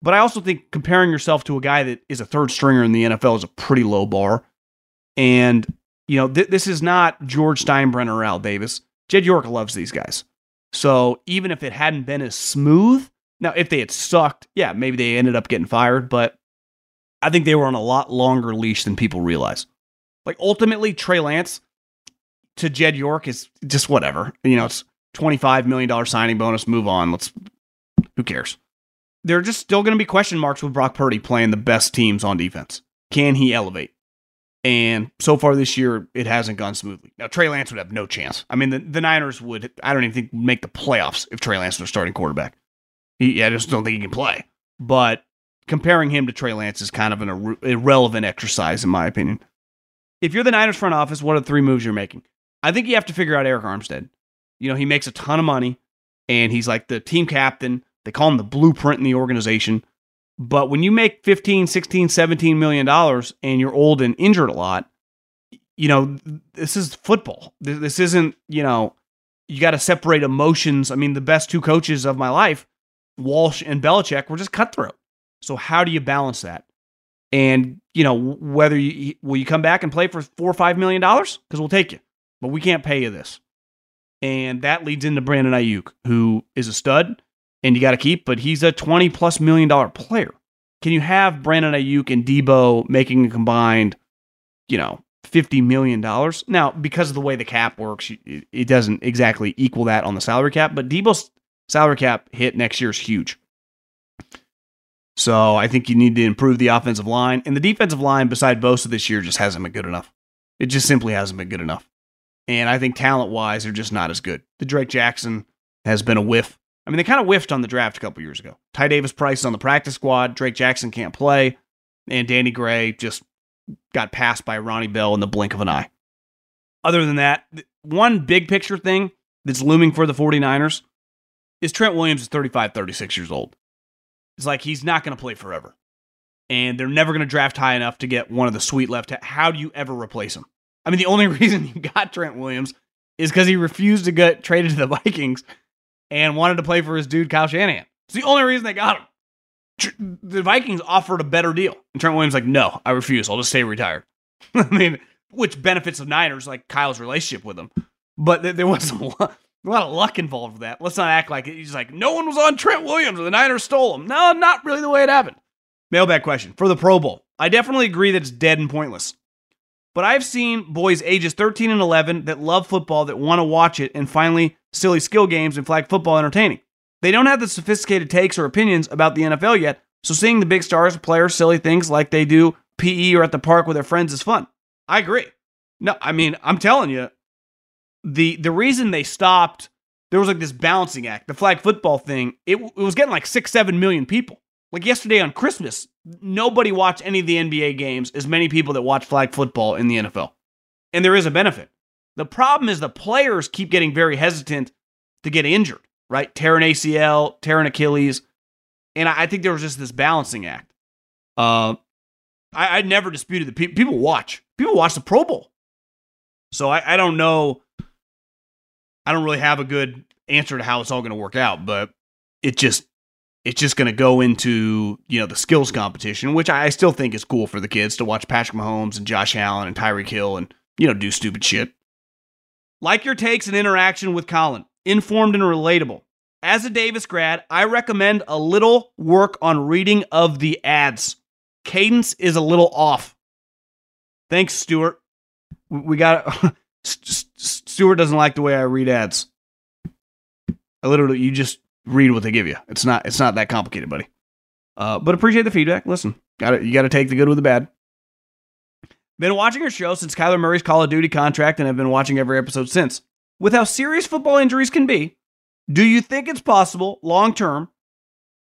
Speaker 4: But I also think comparing yourself to a guy that is a third stringer in the NFL is a pretty low bar. And, you know, th- this is not George Steinbrenner or Al Davis. Jed York loves these guys. So even if it hadn't been as smooth, now if they had sucked, yeah, maybe they ended up getting fired, but I think they were on a lot longer leash than people realize. Like ultimately, Trey Lance to Jed York is just whatever. You know, it's $25 million signing bonus, move on. Let's who cares? There are just still going to be question marks with Brock Purdy playing the best teams on defense. Can he elevate? And so far this year, it hasn't gone smoothly. Now, Trey Lance would have no chance. I mean, the, the Niners would, I don't even think, make the playoffs if Trey Lance was starting quarterback. He, I just don't think he can play. But comparing him to Trey Lance is kind of an ir- irrelevant exercise, in my opinion. If you're the Niners front office, what are the three moves you're making? I think you have to figure out Arik Armstead. You know, he makes a ton of money and he's like the team captain. They call him the blueprint in the organization. But when you make 15, 16, 17 million dollars and you're old and injured a lot, you know, this is football. This isn't, you know, you got to separate emotions. I mean, the best two coaches of my life, Walsh and Belichick, were just cutthroat. So how do you balance that? And, you know, whether you will you come back and play for 4 or 5 million dollars because we'll take you. But we can't pay you this. And that leads into Brandon Aiyuk, who is a stud and you got to keep, but he's a 20 plus million dollar player. Can you have Brandon Aiyuk and Deebo making a combined, you know, $50 million? Now, because of the way the cap works, it doesn't exactly equal that on the salary cap, but Deebo's salary cap hit next year is huge. So I think you need to improve the offensive line. And the defensive line, beside Bosa this year, just hasn't been good enough. It just simply hasn't been good enough. And I think talent wise, they're just not as good. The Drake Jackson has been a whiff. I mean, they kind of whiffed on the draft a couple years ago. Ty Davis Price is on the practice squad. Drake Jackson can't play. And Danny Gray just got passed by Ronnie Bell in the blink of an eye. Other than that, one big picture thing that's looming for the 49ers is Trent Williams is 35, 36 years old. It's like he's not going to play forever. And they're never going to draft high enough to get one of the sweet left. How do you ever replace him? I mean, the only [laughs] reason you got Trent Williams is because he refused to get traded to the [laughs] Vikings and wanted to play for his dude Kyle Shanahan. It's the only reason they got him. The Vikings offered a better deal, and Trent Williams like, no, I refuse. I'll just stay retired. [laughs] I mean, which benefits the Niners, like Kyle's relationship with him. But there was a lot, a lot of luck involved with that. Let's not act like it. he's like, no one was on Trent Williams, or the Niners stole him. No, not really the way it happened. Mailbag question for the Pro Bowl. I definitely agree that it's dead and pointless. But I've seen boys ages 13 and 11 that love football that want to watch it and finally silly skill games and flag football entertaining. They don't have the sophisticated takes or opinions about the NFL yet, so seeing the big stars play or silly things like they do PE or at the park with their friends is fun. I agree. No, I mean, I'm telling you, the the reason they stopped, there was like this balancing act, the flag football thing, it, it was getting like six, seven million people. Like yesterday on Christmas, nobody watched any of the NBA games as many people that watch flag football in the NFL. And there is a benefit. The problem is the players keep getting very hesitant to get injured, right? Tearing ACL, tearing Achilles. And I think there was just this balancing act. Uh, I, I never disputed that pe- people watch. People watch the Pro Bowl. So I, I don't know. I don't really have a good answer to how it's all going to work out, but it just it's just going to go into you know the skills competition, which I still think is cool for the kids to watch Patrick Mahomes and Josh Allen and Tyreek Hill and you know do stupid shit. Like your takes and interaction with Colin, informed and relatable. As a Davis grad, I recommend a little work on reading of the ads. Cadence is a little off. Thanks, Stuart. We got [laughs] Stuart doesn't like the way I read ads. I literally, you just read what they give you. It's not, it's not that complicated, buddy. Uh, but appreciate the feedback. Listen, got you got to take the good with the bad. Been watching your show since Kyler Murray's Call of Duty contract and have been watching every episode since. With how serious football injuries can be, do you think it's possible long term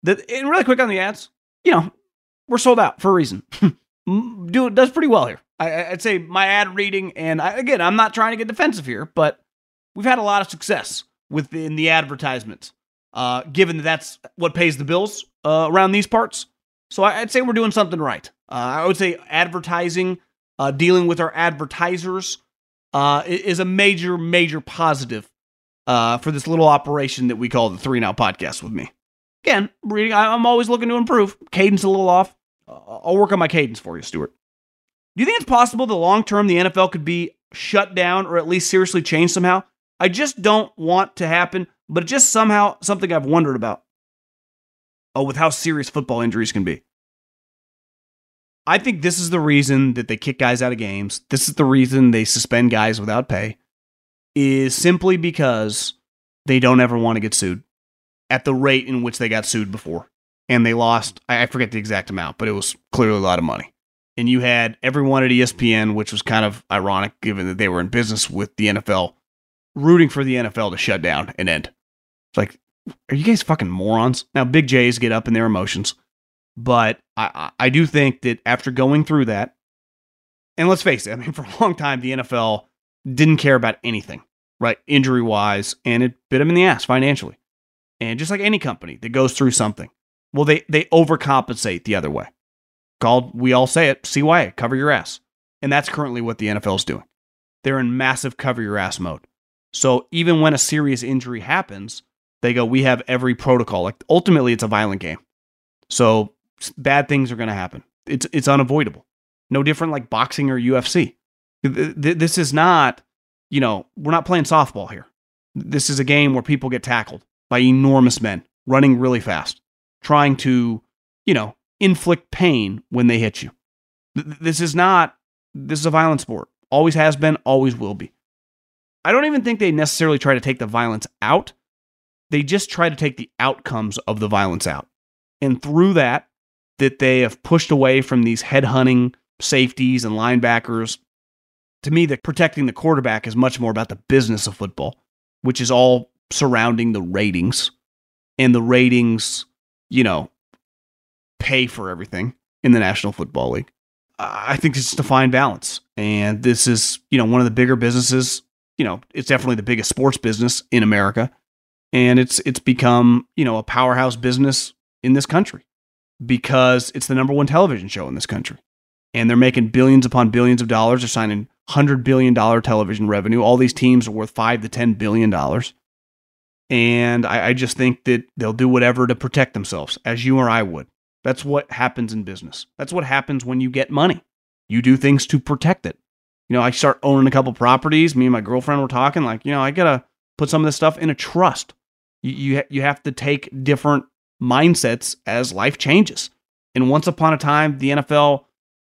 Speaker 4: that, and really quick on the ads, you know, we're sold out for a reason. [laughs] Do does pretty well here. I, would say my ad reading, and I, again, I'm not trying to get defensive here, but we've had a lot of success within the advertisements. Uh, given that that's what pays the bills, uh, around these parts. So I'd say we're doing something right. Uh, I would say advertising, uh, dealing with our advertisers, uh, is a major, major positive uh, for this little operation that we call the Three and Out Podcast with me. Again, reading, I'm always looking to improve. Cadence a little off. I'll work on my cadence for you, Stuart. Do you think it's possible that long term the NFL could be shut down or at least seriously changed somehow? I just don't want to happen, but just somehow something I've wondered about. Oh, with how serious football injuries can be. I think this is the reason that they kick guys out of games. This is the reason they suspend guys without pay, is simply because they don't ever want to get sued at the rate in which they got sued before. And they lost, I forget the exact amount, but it was clearly a lot of money. And you had everyone at ESPN, which was kind of ironic given that they were in business with the NFL, rooting for the NFL to shut down and end. It's like, are you guys fucking morons? Now, big J's get up in their emotions. But I, I do think that after going through that, and let's face it, I mean, [laughs] for a long time, the NFL didn't care about anything, right? Injury wise, and it bit them in the ass financially. And just like any company that goes through something, well, they, they overcompensate the other way. Called, we all say it, CYA, cover your ass. And that's currently what the NFL is doing. They're in massive cover your ass mode. So even when a serious injury happens, they go, we have every protocol. Like ultimately, it's a violent game. So bad things are going to happen. It's it's unavoidable. No different like boxing or UFC. This is not, you know, we're not playing softball here. This is a game where people get tackled by enormous men running really fast, trying to, you know, inflict pain when they hit you. This is not this is a violent sport. Always has been, always will be. I don't even think they necessarily try to take the violence out. They just try to take the outcomes of the violence out. And through that, that they have pushed away from these headhunting safeties and linebackers. To me, the protecting the quarterback is much more about the business of football, which is all surrounding the ratings. And the ratings, you know, pay for everything in the National Football League. I think it's just a fine balance. And this is, you know, one of the bigger businesses, you know, it's definitely the biggest sports business in America. And it's it's become, you know, a powerhouse business in this country because it's the number one television show in this country. And they're making billions upon billions of dollars. They're signing $100 billion television revenue. All these teams are worth 5 to $10 billion. And I, I just think that they'll do whatever to protect themselves, as you or I would. That's what happens in business. That's what happens when you get money. You do things to protect it. You know, I start owning a couple properties. Me and my girlfriend were talking, like, you know, I got to put some of this stuff in a trust. You, you, you have to take different mindsets as life changes. And once upon a time, the NFL,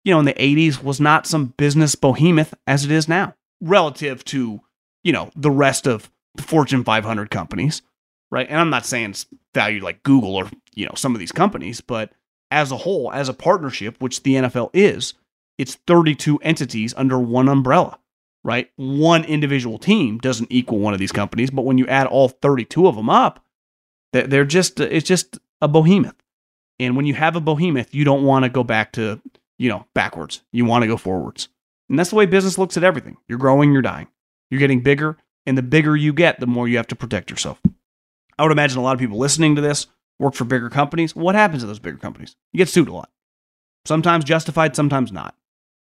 Speaker 4: you know, in the 80s was not some business behemoth as it is now, relative to, you know, the rest of the Fortune 500 companies, right? And I'm not saying it's valued like Google or, you know, some of these companies, but as a whole, as a partnership, which the NFL is, it's 32 entities under one umbrella, right? One individual team doesn't equal one of these companies, but when you add all 32 of them up, they're just it's just a behemoth. And when you have a behemoth, you don't want to go back to, you know, backwards. You want to go forwards. And that's the way business looks at everything. You're growing, you're dying. You're getting bigger, and the bigger you get, the more you have to protect yourself. I would imagine a lot of people listening to this work for bigger companies. What happens to those bigger companies? You get sued a lot. Sometimes justified, sometimes not.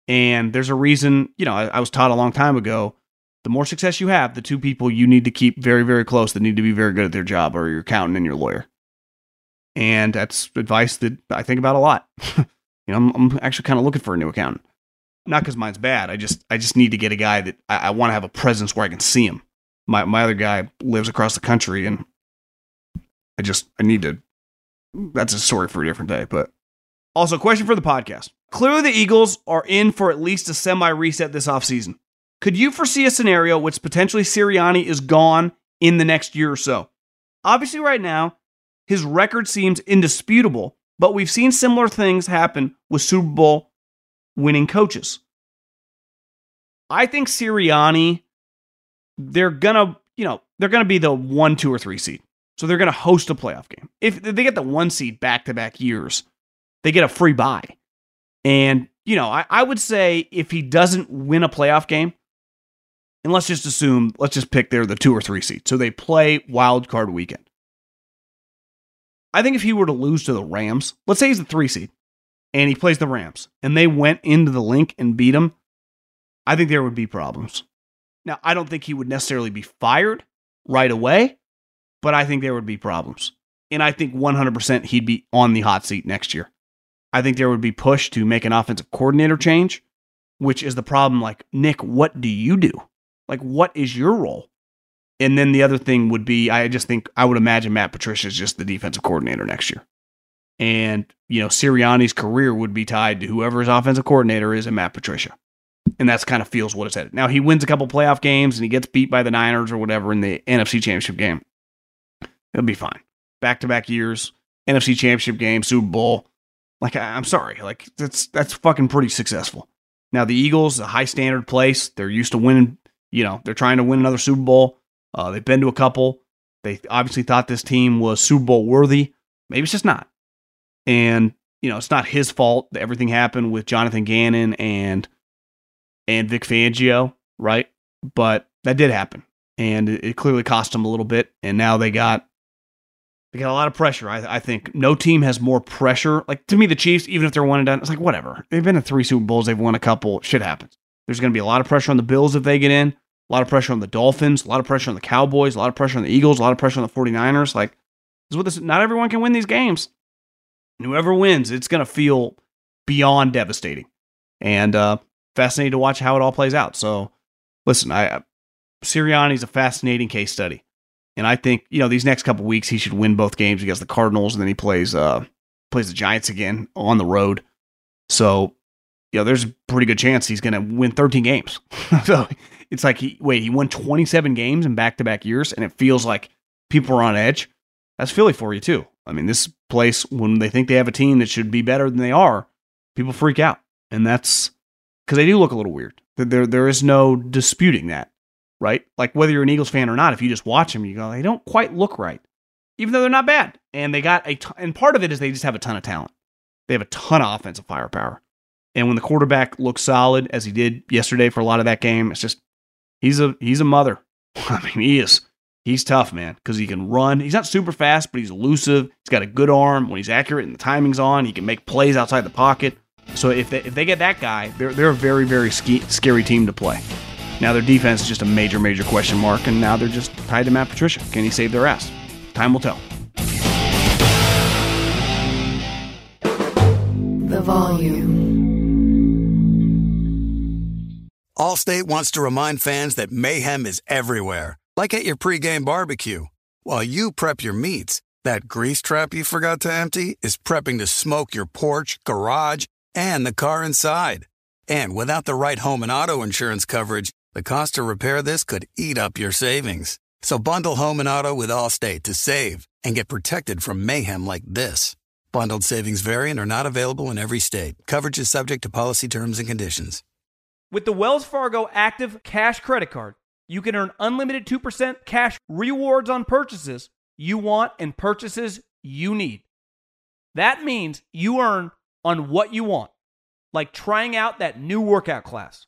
Speaker 4: And there's a reason, you know, I, I was taught a long time ago the more success you have, the two people you need to keep very, very close that need to be very good at their job are your accountant and your lawyer. And that's advice that I think about a lot. [laughs] you know, I'm, I'm actually kind of looking for a new accountant. Not because mine's bad. I just I just need to get a guy that I, I want to have a presence where I can see him. My my other guy lives across the country, and I just I need to. That's a story for a different day. But also, question for the podcast. Clearly, the Eagles are in for at least a semi reset this offseason. Could you foresee a scenario which potentially Sirianni is gone in the next year or so? Obviously, right now, his record seems indisputable, but we've seen similar things happen with Super Bowl winning coaches. I think Sirianni, they're gonna, you know, they're gonna be the one, two, or three seed. So they're gonna host a playoff game. If they get the one seed back to back years, they get a free buy. And, you know, I, I would say if he doesn't win a playoff game, and let's just assume, let's just pick they're the two or three seed. So they play wild card weekend. I think if he were to lose to the Rams, let's say he's the three seed and he plays the Rams and they went into the Linc and beat him, I think there would be problems. Now, I don't think he would necessarily be fired right away, but I think there would be problems. And I think 100% he'd be on the hot seat next year. I think there would be push to make an offensive coordinator change, which is the problem. Like, Nick, what do you do? Like, what is your role? And then the other thing would be, I just think I would imagine Matt Patricia is just the defensive coordinator next year. And, you know, Sirianni's career would be tied to whoever his offensive coordinator is and Matt Patricia. And that's kind of feels what it's at. Now, he wins a couple playoff games and he gets beat by the Niners or whatever in the NFC Championship game. It'll be fine. Back to back years, NFC Championship game, Super Bowl. Like, I- I'm sorry. Like, that's, that's fucking pretty successful. Now, the Eagles, a high standard place. They're used to winning, you know, they're trying to win another Super Bowl. Uh, they've been to a couple. They obviously thought this team was Super Bowl worthy. Maybe it's just not. And, you know, it's not his fault that everything happened with Jonathan Gannon and and Vic Fangio, right? But that did happen. And it, it clearly cost them a little bit. And now they got they got a lot of pressure. I, I think no team has more pressure. Like to me, the Chiefs, even if they're one and done, it's like whatever. They've been in three Super Bowls. They've won a couple. Shit happens. There's going to be a lot of pressure on the Bills if they get in. A lot of pressure on the Dolphins. A lot of pressure on the Cowboys. A lot of pressure on the Eagles. A lot of pressure on the 49ers. Like is what this. Not everyone can win these games. And whoever wins, it's going to feel beyond devastating. And uh, fascinating to watch how it all plays out. So, listen, I Sirianni's a fascinating case study, and I think you know these next couple weeks he should win both games against the Cardinals, and then he plays uh plays the Giants again on the road. So, you know, there's a pretty good chance he's going to win 13 games. [laughs] so it's like he wait he won 27 games in back to back years, and it feels like people are on edge. That's Philly for you too. I mean, this place when they think they have a team that should be better than they are, people freak out, and that's because they do look a little weird. There, there is no disputing that, right? Like whether you're an Eagles fan or not, if you just watch them, you go, they don't quite look right, even though they're not bad. And they got a, t- and part of it is they just have a ton of talent. They have a ton of offensive firepower, and when the quarterback looks solid as he did yesterday for a lot of that game, it's just he's a he's a mother. [laughs] I mean, he is. He's tough, man, because he can run. He's not super fast, but he's elusive. He's got a good arm. When he's accurate and the timing's on, he can make plays outside the pocket. So if they, if they get that guy, they're, they're a very, very ski, scary team to play. Now, their defense is just a major, major question mark, and now they're just tied to Matt Patricia. Can he save their ass? Time will tell.
Speaker 3: The volume.
Speaker 5: Allstate wants to remind fans that mayhem is everywhere, like at your pregame barbecue. While you prep your meats, that grease trap you forgot to empty is prepping to smoke your porch, garage, and the car inside. And without the right home and auto insurance coverage, the cost to repair this could eat up your savings. So bundle home and auto with Allstate to save and get protected from mayhem like this. Bundled savings vary and are not available in every state. Coverage is subject to policy terms and conditions.
Speaker 6: With the Wells Fargo Active Cash Credit Card, you can earn unlimited 2% cash rewards on purchases you want and purchases you need. That means you earn on what you want, like trying out that new workout class,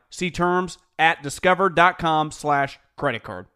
Speaker 6: See terms at discover.com slash credit card.